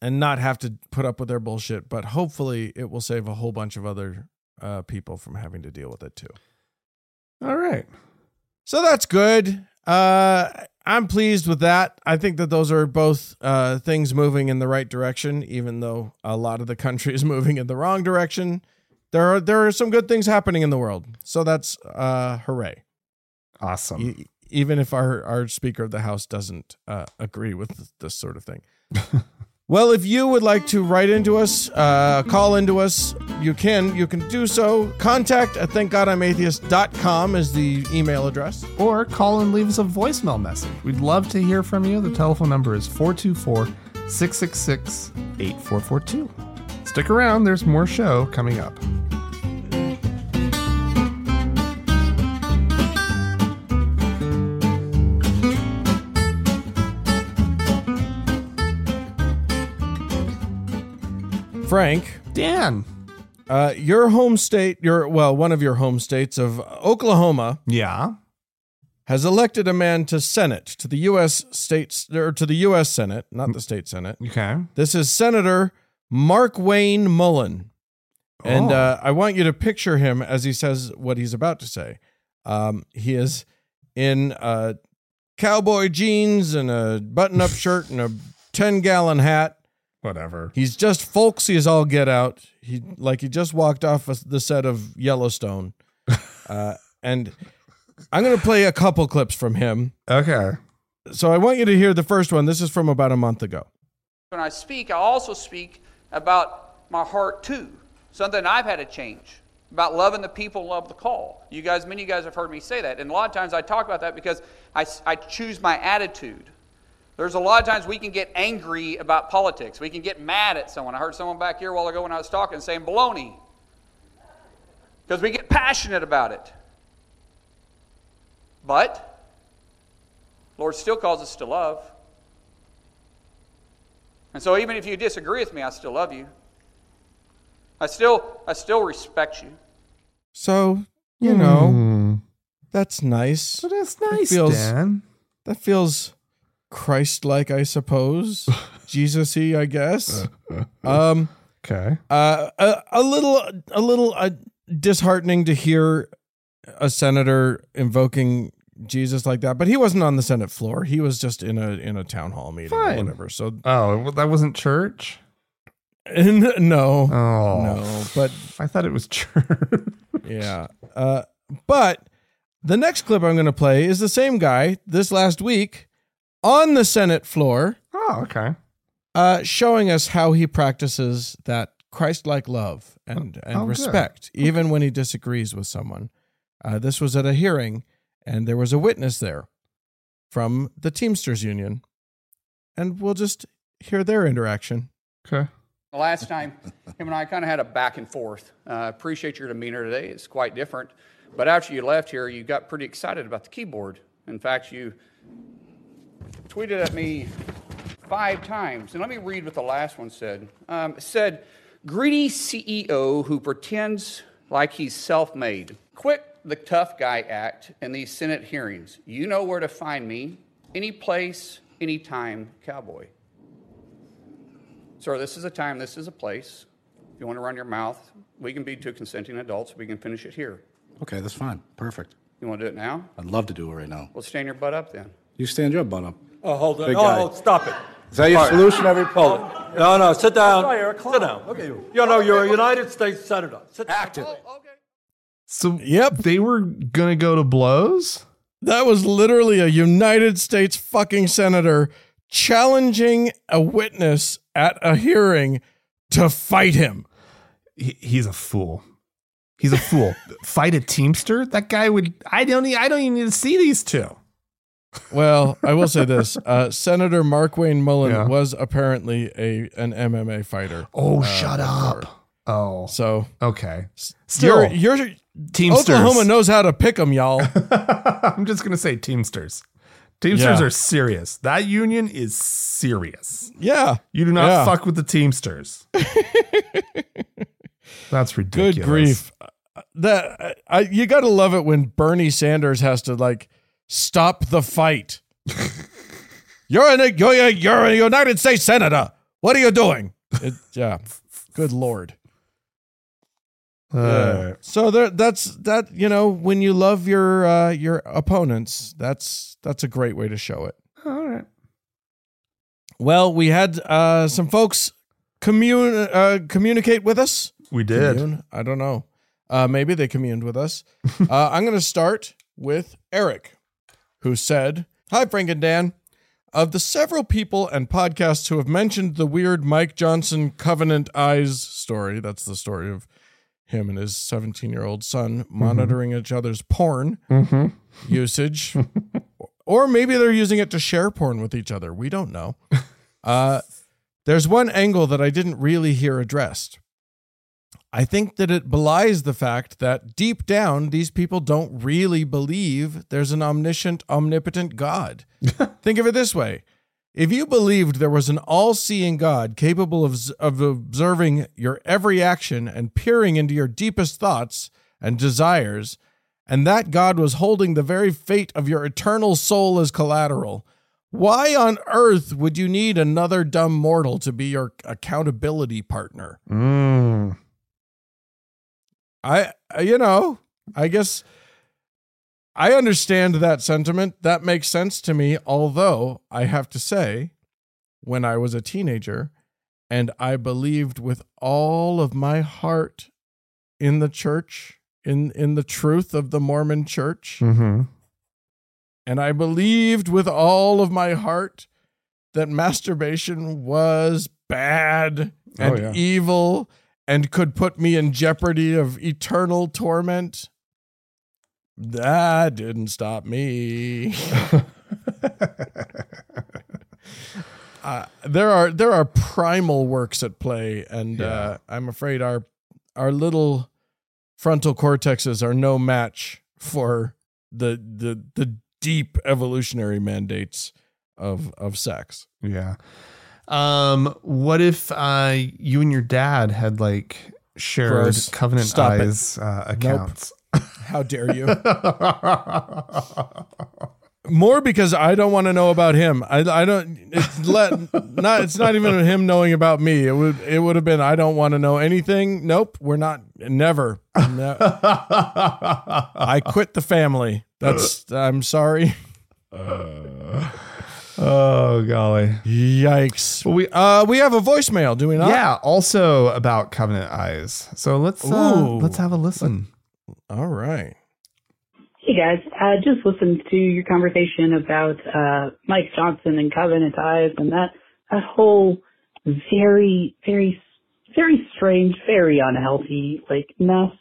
and not have to put up with their bullshit, but hopefully it will save a whole bunch of other uh, people from having to deal with it too. All right. So that's good. Uh, I'm pleased with that. I think that those are both uh, things moving in the right direction, even though a lot of the country [laughs] is moving in the wrong direction. There are there are some good things happening in the world. So that's uh, hooray. Awesome. E- even if our, our Speaker of the House doesn't uh, agree with this sort of thing. [laughs] well, if you would like to write into us, uh, call into us, you can. You can do so. Contact at thankgodimatheist.com is the email address. or call and leave us a voicemail message. We'd love to hear from you. The telephone number is 424 666 8442. Stick around, there's more show coming up. Frank, Dan. uh, your home state, your well, one of your home states of Oklahoma Yeah. has elected a man to Senate, to the U.S. states or to the U.S. Senate, not the state Senate. Okay. This is Senator Markwayne Mullin. And Oh. uh, I want you to picture him as he says what he's about to say. Um, he is in uh, cowboy jeans and a button up shirt and a 10 gallon hat. Whatever. He's just folksy as all get out. He like he just walked off the set of Yellowstone. [laughs] Uh, and I'm going to play a couple clips from him. Okay. So I want you to hear the first one. This is from about a month ago. When I speak, I also speak about my heart too. Something I've had to change about loving the people, love the call. You guys, many of you guys have heard me say that, and a lot of times I talk about that because I, I choose my attitude. There's a lot of times we can get angry about politics. We can get mad at someone. I heard someone back here a while ago when I was talking saying baloney because we get passionate about it. But Lord still calls us to love. And so even if you disagree with me, I still love you. I still I still respect you. So, you know, Hmm. that's nice. But it's nice, feels- Dan. That feels Christ-like, I suppose. [laughs] Jesus-y, I guess. [laughs] Um, Okay. uh, a, a little, a little uh, disheartening to hear a senator invoking Jesus like that, but he wasn't on the Senate floor. He was just in a in a town hall meeting or Fine. whatever. So, Oh, well, that wasn't church? [laughs] no, Oh. no, but I thought it was church. Yeah. Uh, but the next clip I'm going to play is the same guy this last week on the Senate floor, oh, okay. uh, showing us how he practices that Christ-like love and and oh, good. respect, even when he disagrees with someone. Uh, this was at a hearing, and there was a witness there from the Teamsters Union, and we'll just hear their interaction. Okay. The last time, him and I kind of had a back and forth. Uh, I appreciate your demeanor today. It's quite different. But after you left here, you got pretty excited about the keyboard. In fact, you tweeted at me five times. And let me read what the last one said. Um, it said, Greedy CEO who pretends like he's self made. Quit the tough guy act in these Senate hearings. You know where to find me. Any place, anytime, cowboy. Sir, this is a time, this is a place. If you want to run your mouth, we can be two consenting adults. We can finish it here. Okay, that's fine. Perfect. You want to do it now? I'd love to do it right now. Well, stand your butt up then. You stand your butt up. Oh, hold on. Big Oh, guy. oh, stop it. Is that your solution every Hold oh, it. No, no, sit down. Sorry, Eric, sit down. down. Okay, you- You know, you're a United States Senator. Sit down. Active. Oh, so Yep. they were gonna go to blows. That was literally a United States fucking senator challenging a witness at a hearing to fight him. He, he's a fool. He's a fool. [laughs] Fight a Teamster? That guy would. I don't. I don't even need to see these two. Well, I will say this: uh, Senator Markwayne Mullin Yeah. was apparently a an MMA fighter. Oh, Uh, shut before. up. Oh, So okay. Still, you're, you're Teamsters. Oklahoma knows how to pick them, y'all. [laughs] I'm just gonna say Teamsters. Teamsters Yeah. are serious. That union is serious. Yeah, You do not Yeah. fuck with the Teamsters. [laughs] That's ridiculous. good grief. That I, you got to love it when Bernie Sanders has to like stop the fight. you're a you're a, you're a United States senator. What are you doing? It, yeah, good lord. Uh, So there, that's that. You know, when you love your uh, your opponents, that's that's a great way to show it. all right. Well, we had uh, some folks commune uh, communicate with us. We did. Commune? I don't know. Uh, maybe they communed with us. [laughs] uh, I'm going to start with Eric, who said, "Hi, Frank and Dan." Of the several people and podcasts who have mentioned the weird Mike Johnson Covenant Eyes story, that's the story of him and his 17 year old son monitoring each other's porn Mm-hmm. usage. [laughs] or maybe they're using it to share porn with each other. We don't know. Uh, there's one angle that I didn't really hear addressed. I think that it belies the fact that deep down, these people don't really believe there's an omniscient, omnipotent God. [laughs] think of it this way if you believed there was an all seeing God capable of, of observing your every action and peering into your deepest thoughts and desires, and that God was holding the very fate of your eternal soul as collateral, why on earth would you need another dumb mortal to be your accountability partner? Mm. I, I- you know, I guess I understand that sentiment. That makes sense to me. Although I have to say, when I was a teenager and I believed with all of my heart in the church, in, in the truth of the Mormon church, Mm-hmm. and I believed with all of my heart that masturbation was bad and Oh, yeah. evil and could put me in jeopardy of eternal torment. That didn't stop me. [laughs] uh, there are there are primal works at play, and uh, I'm afraid our our little frontal cortexes are no match for the the the deep evolutionary mandates of of sex. Yeah. Um, what if uh you and your dad had like shared Gross. Covenant Stop. Eyes uh, accounts? How dare you? [laughs] More because I don't want to know about him. I, I don't. It's let not. It's not even him knowing about me. It would. It would have been. I don't want to know anything. Nope. We're not. Never. Ne- [laughs] I quit the family. That's. I'm sorry. [laughs] oh golly. Yikes. Well, we Uh, we have a voicemail. Do we not? yeah, also about Covenant Eyes. So let's uh, Ooh. let's have a listen. All right. Hey guys, I just listened to your conversation about uh, Mike Johnson and Covenant Eyes and that that whole very, very, very strange, very unhealthy like mess.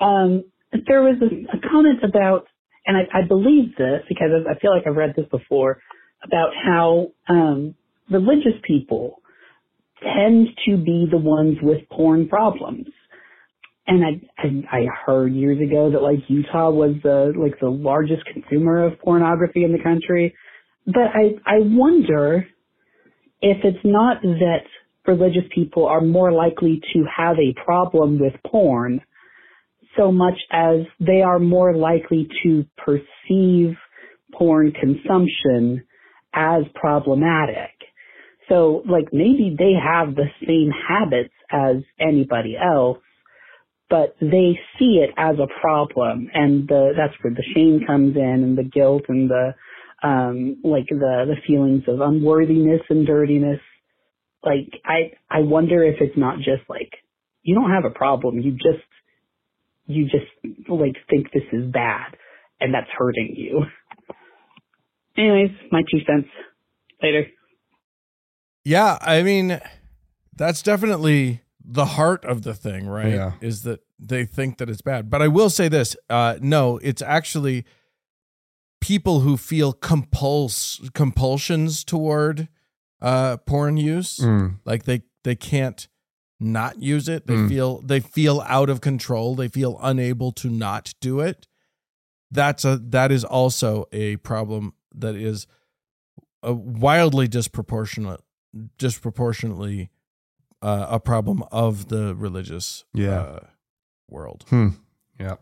Um, there was a, a comment about, and I, I believe this because I feel like I've read this before about how um, religious people tend to be the ones with porn problems. And I, I I heard years ago that like Utah was the like the largest consumer of pornography in the country, but I I wonder if it's not that religious people are more likely to have a problem with porn so much as they are more likely to perceive porn consumption as problematic. So like maybe they have the same habits as anybody else but they see it as a problem and the that's where the shame comes in and the guilt and the um like the the feelings of unworthiness and dirtiness like i i wonder if it's not just like you don't have a problem you just you just like think this is bad and that's hurting you anyways my two cents later Yeah, I mean, that's definitely the heart of the thing, right? Yeah. Is that they think that it's bad. But I will say this uh, no, it's actually people who feel compuls- compulsions toward uh, porn use. Mm. Like they, they can't not use it. They Mm. feel they feel out of control. They feel unable to not do it. That's a that is also a problem that is a wildly disproportionate disproportionately uh, a problem of the religious Yeah. uh, world. Hmm. Yeah.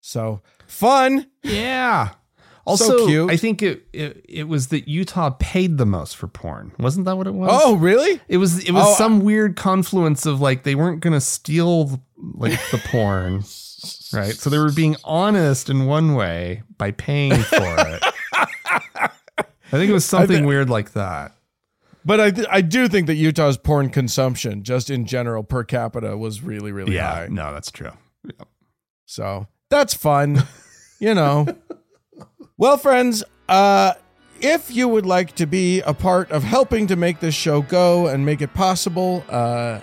So fun. Yeah. [laughs] Also, cute. I think it, it it was that Utah paid the most for porn. Wasn't that what it was? Oh, really? it was it was Oh, some weird confluence of like they weren't gonna steal like the porn, [laughs] right? So they were being honest in one way by paying for it. I think it was something thi- weird like that. But I th- I do think that Utah's porn consumption, just in general per capita, was really really high. no, that's true. So that's fun, [laughs] you know. Well, friends, uh, if you would like to be a part of helping to make this show go and make it possible, uh,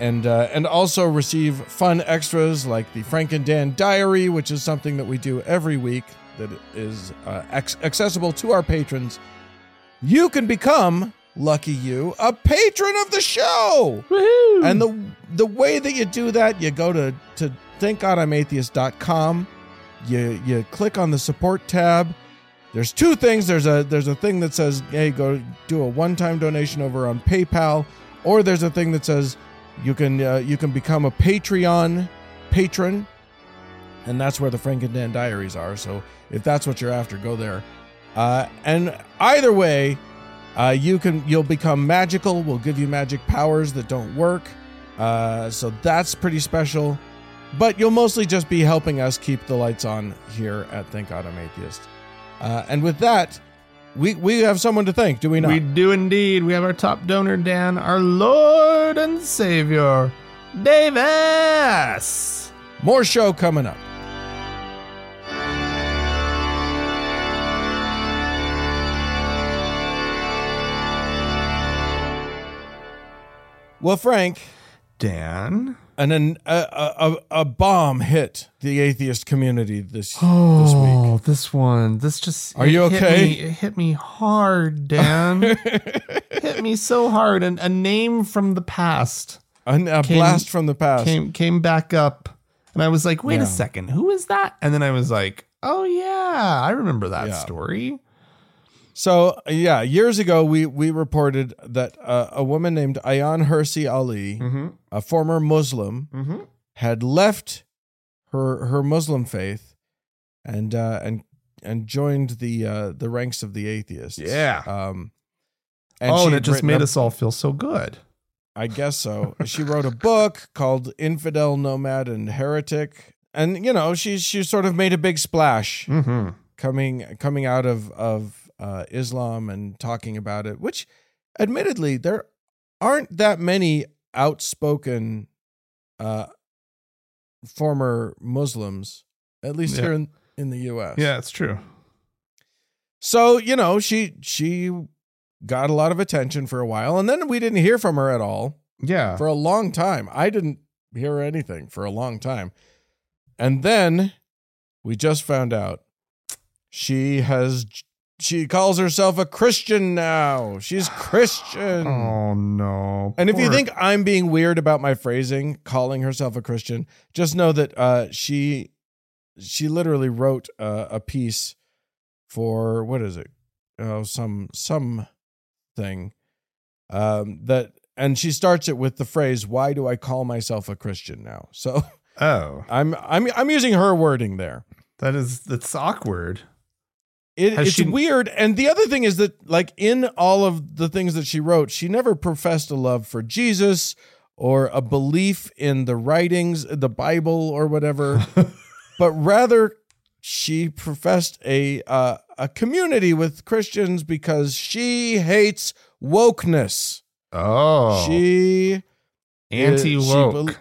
and uh, and also receive fun extras like the Frank and Dan Diary, which is something that we do every week that is uh, ac- accessible to our patrons, you can become lucky you a patron of the show. And the the way that you do that, you go to to thankgodimatheist.com. You you click on the support tab. There's two things. There's a there's a thing that says, "Hey, go do a one-time donation over on PayPal," or there's a thing that says you can uh, you can become a Patreon patron, and that's where the Frank and Dan Diaries are. So if that's what you're after, go there. Uh, and either way, uh, you can you'll become magical. We'll give you magic powers that don't work. Uh, so that's pretty special. But you'll mostly just be helping us keep the lights on here at Thank God I'm Atheist. Uh, and with that, we we have someone to thank, do we not? We do indeed. We have our top donor, Dan, our Lord and Savior, Davis. More show coming up. Well, Frank, Dan. and an, a, a, a bomb hit the atheist community this this oh, week. Oh, this one. This just Are you hit okay? me- it hit me hard, Dan. [laughs] hit me so hard. And a name from the past A, a Came- blast from the past. came came back up, and I was like, "Wait Yeah. a second, who is that?" And then I was like, "Oh yeah, I remember that Yeah. story." So yeah, years ago we we reported that uh, a woman named Ayaan Hirsi Ali, a former Muslim, Mhm. had left her her Muslim faith and uh, and and joined the uh, the ranks of the atheists. Yeah. Um, oh, and it just made a- us all feel so good. I guess so. [laughs] she wrote a book called Infidel, Nomad, and Heretic, and you know she she sort of made a big splash Mm-hmm. coming coming out of of uh, Islam and talking about it. Which, admittedly, there aren't that many outspoken uh, former Muslims, at least Yeah. here in in the U.S. Yeah, it's true. So you know she she got a lot of attention for a while, and then we didn't hear from her at all Yeah. for a long time. I didn't hear anything for a long time. And then we just found out she has she calls herself a Christian now. She's Christian. oh no. And if you think I'm being weird about my phrasing, calling herself a Christian, just know that uh, she she literally wrote uh, a piece for what is it? Oh, some some thing um, that, and she starts it with the phrase, "Why do I call myself a Christian now?" So oh, I'm I'm I'm using her wording there. that is that's awkward. It, it's she- weird. And the other thing is that, like, in all of the things that she wrote, she never professed a love for Jesus or a belief in the writings, the Bible, or whatever, [laughs] but rather she professed a uh, a community with Christians because she hates wokeness. Oh, She anti woke.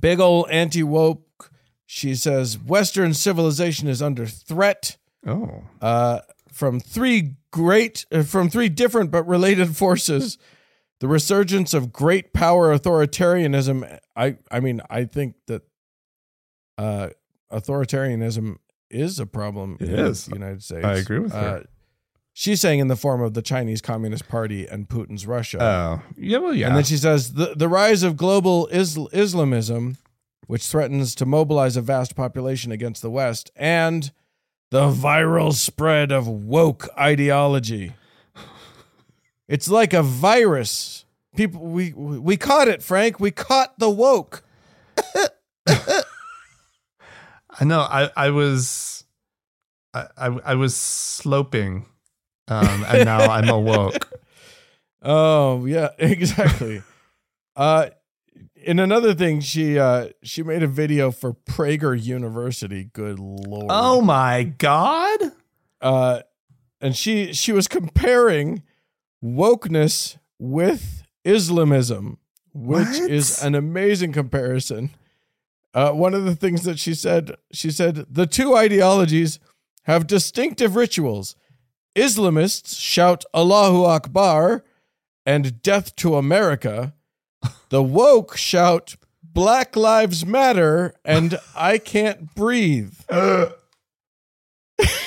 big old anti woke. She says Western civilization is under threat oh, uh, from three great, uh, from three different but related [laughs] forces. The resurgence of great power authoritarianism. I, I mean, I think that uh, authoritarianism is a problem It in is. the United States. I agree with her. Uh, she's saying in the form of the Chinese Communist Party and Putin's Russia. Oh, yeah. Well, yeah. And then she says the, the rise of global Isl- Islamism, which threatens to mobilize a vast population against the West, and the viral spread of woke ideology. It's like a virus. People, we we caught it, Frank. We caught the woke. I know. I I was, I I, I was sloping, um, and now I'm awoke. [laughs] Oh yeah, [laughs] exactly. uh, in another thing, she uh she made a video for Prager University. Good lord. Oh my god! uh, and she she was comparing wokeness with Islamism, which What? is an amazing comparison. Uh, one of the things that she said, she said the two ideologies have distinctive rituals. Islamists shout Allahu Akbar and death to America. The woke shout Black Lives Matter and I can't breathe. [laughs]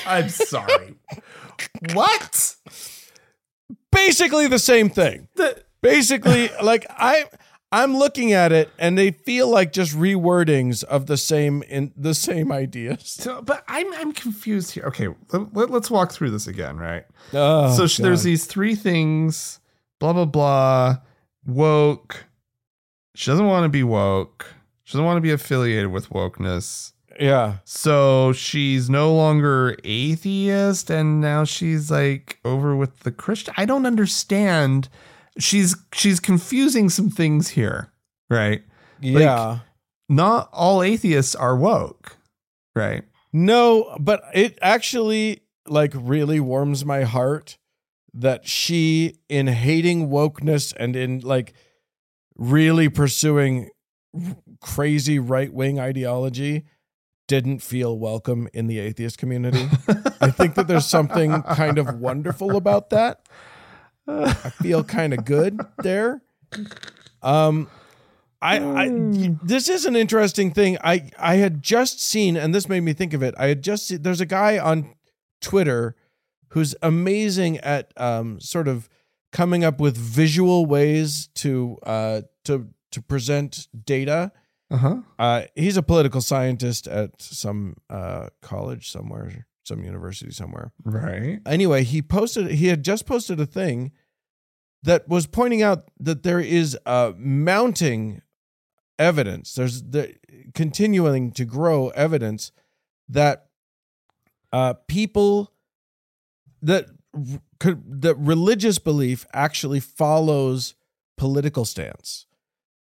I'm sorry. what? basically the same thing. basically, [laughs] like I I'm looking at it and they feel like just rewordings of the same in the same ideas. So, but I'm I'm confused here. Okay, let, us walk through this again, right? Oh, so there's these three things: blah blah blah, woke. She doesn't want to be woke. She doesn't want to be affiliated with wokeness. yeah. So she's no longer atheist, and now she's like over with the Christian. I don't understand. She's she's confusing some things here, right? Yeah. Not all atheists are woke, right? no, but it actually like really warms my heart that she in hating wokeness and in like really pursuing crazy right-wing ideology didn't feel welcome in the atheist community. I think that there's something kind of wonderful about that. I feel kind of good there. Um, I, I this is an interesting thing. I I had just seen, and this made me think of it. I had just seen, there's a guy on Twitter who's amazing at um sort of coming up with visual ways to uh to to present data. Uh huh. Uh, he's a political scientist at some uh, college somewhere, some university somewhere. Right. Anyway, he posted. He had just posted a thing that was pointing out that there is uh, mounting evidence. There's the continuing to grow evidence that uh, people that that religious belief actually follows political stance.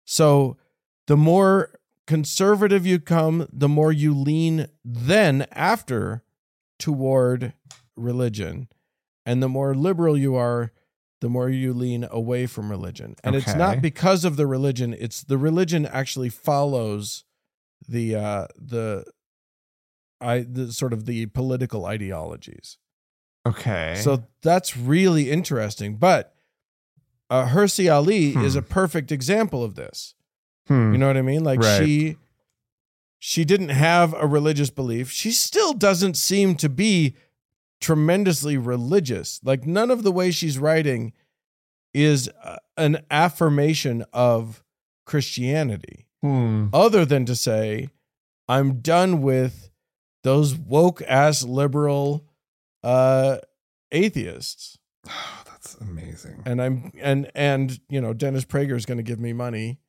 So the more conservative you come, the more you lean then after toward religion. And the more liberal you are, the more you lean away from religion. And it's not because of the religion, it's the religion actually follows the uh the I the sort of the political ideologies. Okay. So that's really interesting. But uh, Hirsi Ali is Hmm. a perfect example of this. Hmm. You know what I mean? Like Right. she she didn't have a religious belief. She still doesn't seem to be tremendously religious. Like none of the way she's writing is uh, an affirmation of Christianity Hmm. other than to say I'm done with those woke ass liberal uh atheists Oh, [sighs] that's amazing. and I'm and and you know Dennis Prager is going to give me money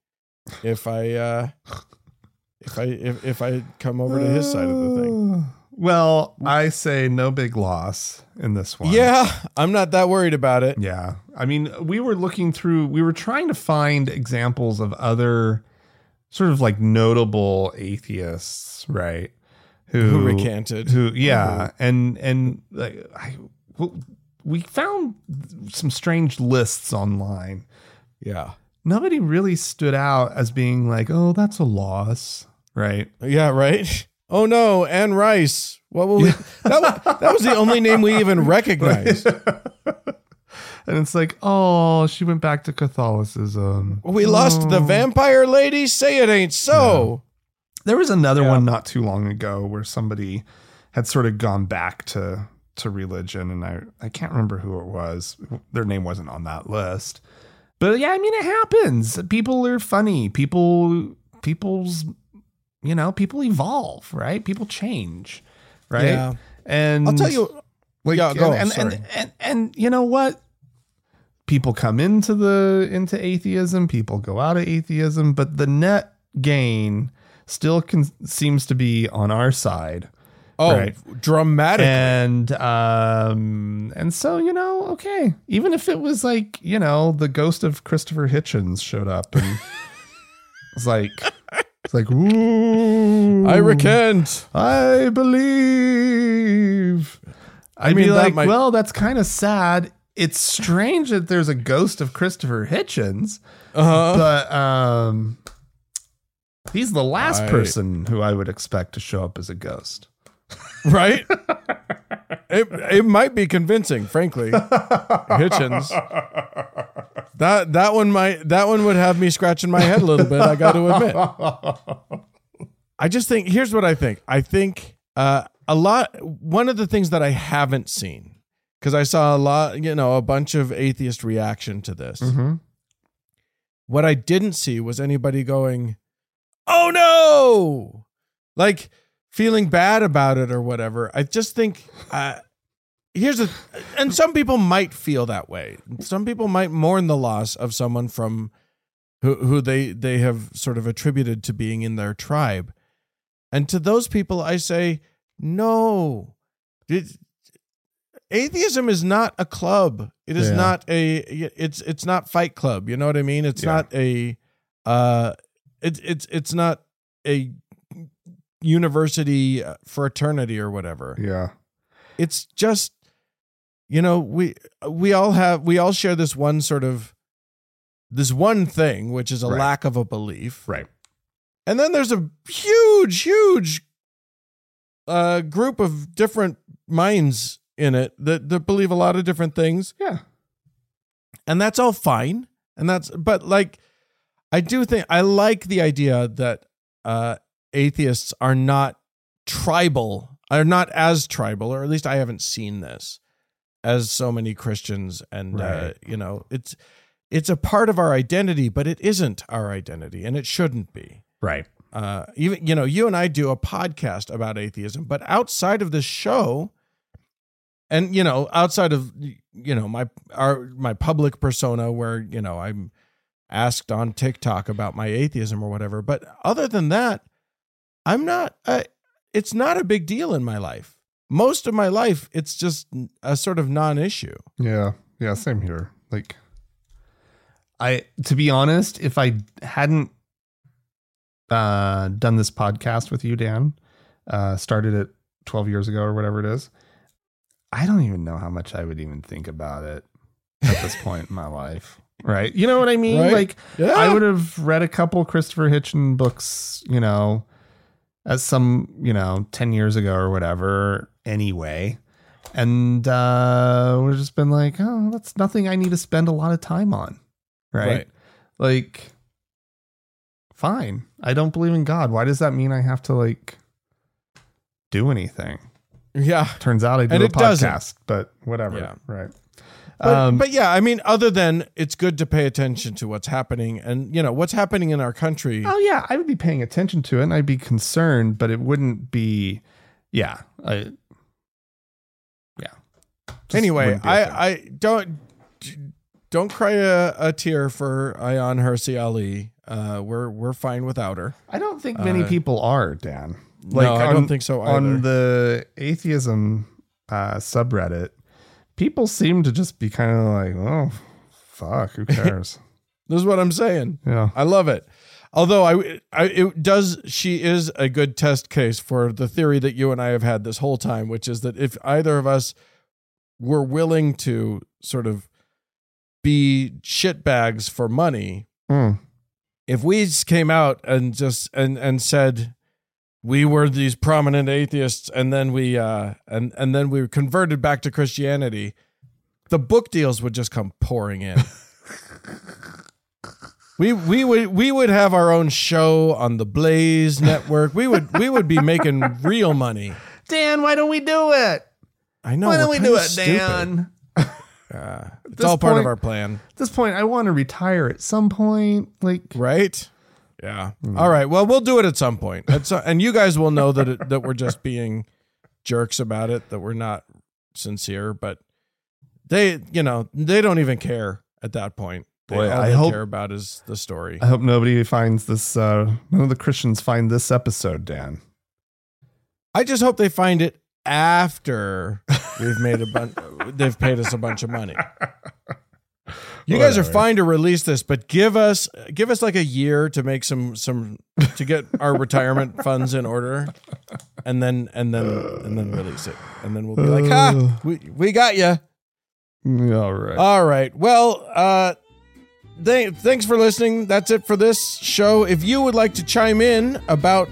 if I uh [laughs] if I if, if I come over to his side of the thing. [sighs] Well, I say no big loss in this one. Yeah, I'm not that worried about it. Yeah. I mean, we were looking through, we were trying to find examples of other sort of like notable atheists, right? Who, Who recanted. Who, yeah. Mm-hmm. And, and like, I, we found some strange lists online. Yeah. Nobody really stood out as being like, oh, that's a loss, right? Yeah, right? Oh no, Anne Rice. What will we? [laughs] That was, that was the only name we even [laughs] recognized. [laughs] And it's like, oh, she went back to Catholicism. We lost the oh. vampire lady. Say it ain't so. There was another Yeah. one not too long ago where somebody had sort of gone back to to religion, and I I can't remember who it was. Their name wasn't on that list, but yeah, I mean it happens. People are funny. People people's you know people evolve, right? People change, right? Yeah. And I'll tell you. like Yeah, go, and, and, and, and and you know what people come into the into atheism people go out of atheism but the net gain still can, seems to be on our side Oh, Right. dramatic. and um and so you know okay even if it was like you know the ghost of christopher hitchens showed up and [laughs] it's like it's like ooh I recant. I believe. I'd mean, be like, might- well, that's kind of sad. It's strange that there's a ghost of Christopher Hitchens, Uh-huh. but um, he's the last I- person who I would expect to show up as a ghost. [laughs] right? it, it might be convincing, frankly. Hitchens. That that one might that one would have me scratching my head a little bit. I got to admit. I just think here's what I think. I think uh, a lot. One of the things that I haven't seen because I saw a lot, you know, a bunch of atheist reaction to this. Mm-hmm. What I didn't see was anybody going, "Oh no!" like feeling bad about it or whatever. I just think uh, here's a, and some people might feel that way. Some people might mourn the loss of someone from who who they they have sort of attributed to being in their tribe, and to those people, I say, no. It- atheism is not a club. It is Yeah. not a. It's it's not Fight Club. You know what I mean? It's Yeah. not a. Uh, it's it's it's not a university uh, fraternity or whatever. Yeah. It's just, you know, we we all have we all share this one sort of this one thing, which is a Right. lack of a belief. Right. And then there's a huge, huge uh, group of different minds in it that, that believe a lot of different things. Yeah. And that's all fine. And that's, but like, I do think, I like the idea that uh, atheists are not tribal, are not as tribal, or at least I haven't seen this as so many Christians. And, uh, you know, it's, it's a part of our identity, but it isn't our identity and it shouldn't be Right. uh, even you know you and I do a podcast about atheism, but outside of this show, and you know outside of you know my our my public persona where you know I'm asked on TikTok about my atheism or whatever, but other than that, I'm not. I, it's not a big deal in my life. Most of my life, it's just a sort of non-issue. Yeah. Yeah. Same here. Like, I, to be honest, if I hadn't uh, done this podcast with you, Dan, uh, started it 12 years ago or whatever it is, I don't even know how much I would even think about it at this point in my life. Right. You know what I mean? Right. Like, Yeah. I would have read a couple Christopher Hitchin books, you know, as some, you know, 10 years ago or whatever, anyway. And uh would have just been like, oh, that's nothing I need to spend a lot of time on. Right. Right. Like, fine. I don't believe in God. Why does that mean I have to like do anything? Yeah. Turns out I do And a it doesn't. podcast, but whatever. Yeah. Right. But, Um, but yeah, I mean, other than it's good to pay attention to what's happening and, you know, what's happening in our country. Oh yeah, I would be paying attention to it and I'd be concerned, but it wouldn't be yeah. I yeah. Just anyway, wouldn't be a thing. I, I don't don't cry a, a tear for Ayaan Hirsi Ali. Uh, we're we're fine without her. I don't think many uh, people are, Dan. no, I don't think so either. On the atheism uh, subreddit, people seem to just be kind of like, oh, fuck, who [laughs] cares? This is what I'm saying. yeah. I love it. Although I, I, it does. She is a good test case for the theory that you and I have had this whole time, which is that if either of us were willing to sort of be shitbags for money, Mm. if we came out and just and and said, we were these prominent atheists and then we uh and and then we were converted back to Christianity, the book deals would just come pouring in. [laughs] we we would we would have our own show on the Blaze network. We would we would be making real money. Dan, why don't we do it? I know. why don't we do it, stupid. [laughs] Dan? It's all part of our plan, At this point, I want to retire at some point. Like, right? Yeah. Hmm. All right. Well, we'll do it at some point. At and you guys will know that it, that we're just being jerks about it, that we're not sincere, but they, you know, they don't even care at that point. They, Boy, all I they hope- care about is the story. I hope nobody finds this. Uh, none of the Christians find this episode, Dan. I just hope they find it after we've made a bunch. they've paid us a bunch of money. [laughs] You guys are fine to release this, but give us give us like a year to make some some to get our retirement [laughs] funds in order, and then and then and then release it, and then we'll be like, ha, we we got you. All right. All right. Well, uh, th- thanks for listening. That's it for this show. If you would like to chime in about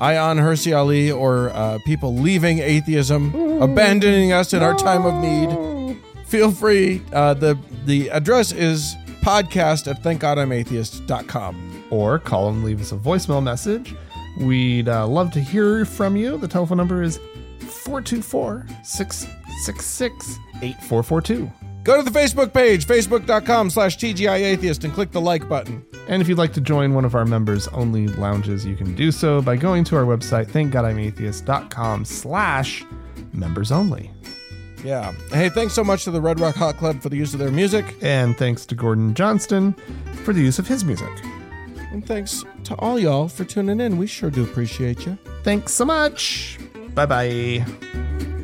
Ayaan Hirsi Ali or uh, people leaving atheism, abandoning us in our time of need, feel free. Uh, the the address is podcast at thankgodimatheist.com. or call and leave us a voicemail message. We'd uh, love to hear from you. The telephone number is 424 666 8442. Go to the Facebook page, facebook.com slash TGIAtheist, and click the like button. And if you'd like to join one of our members only lounges, you can do so by going to our website, thankgodimatheist.com slash members only. Yeah. Hey, thanks so much to the Red Rock Hot Club for the use of their music. And thanks to Gordon Johnston for the use of his music. And thanks to all y'all for tuning in. We sure do appreciate you. Thanks so much. Bye bye.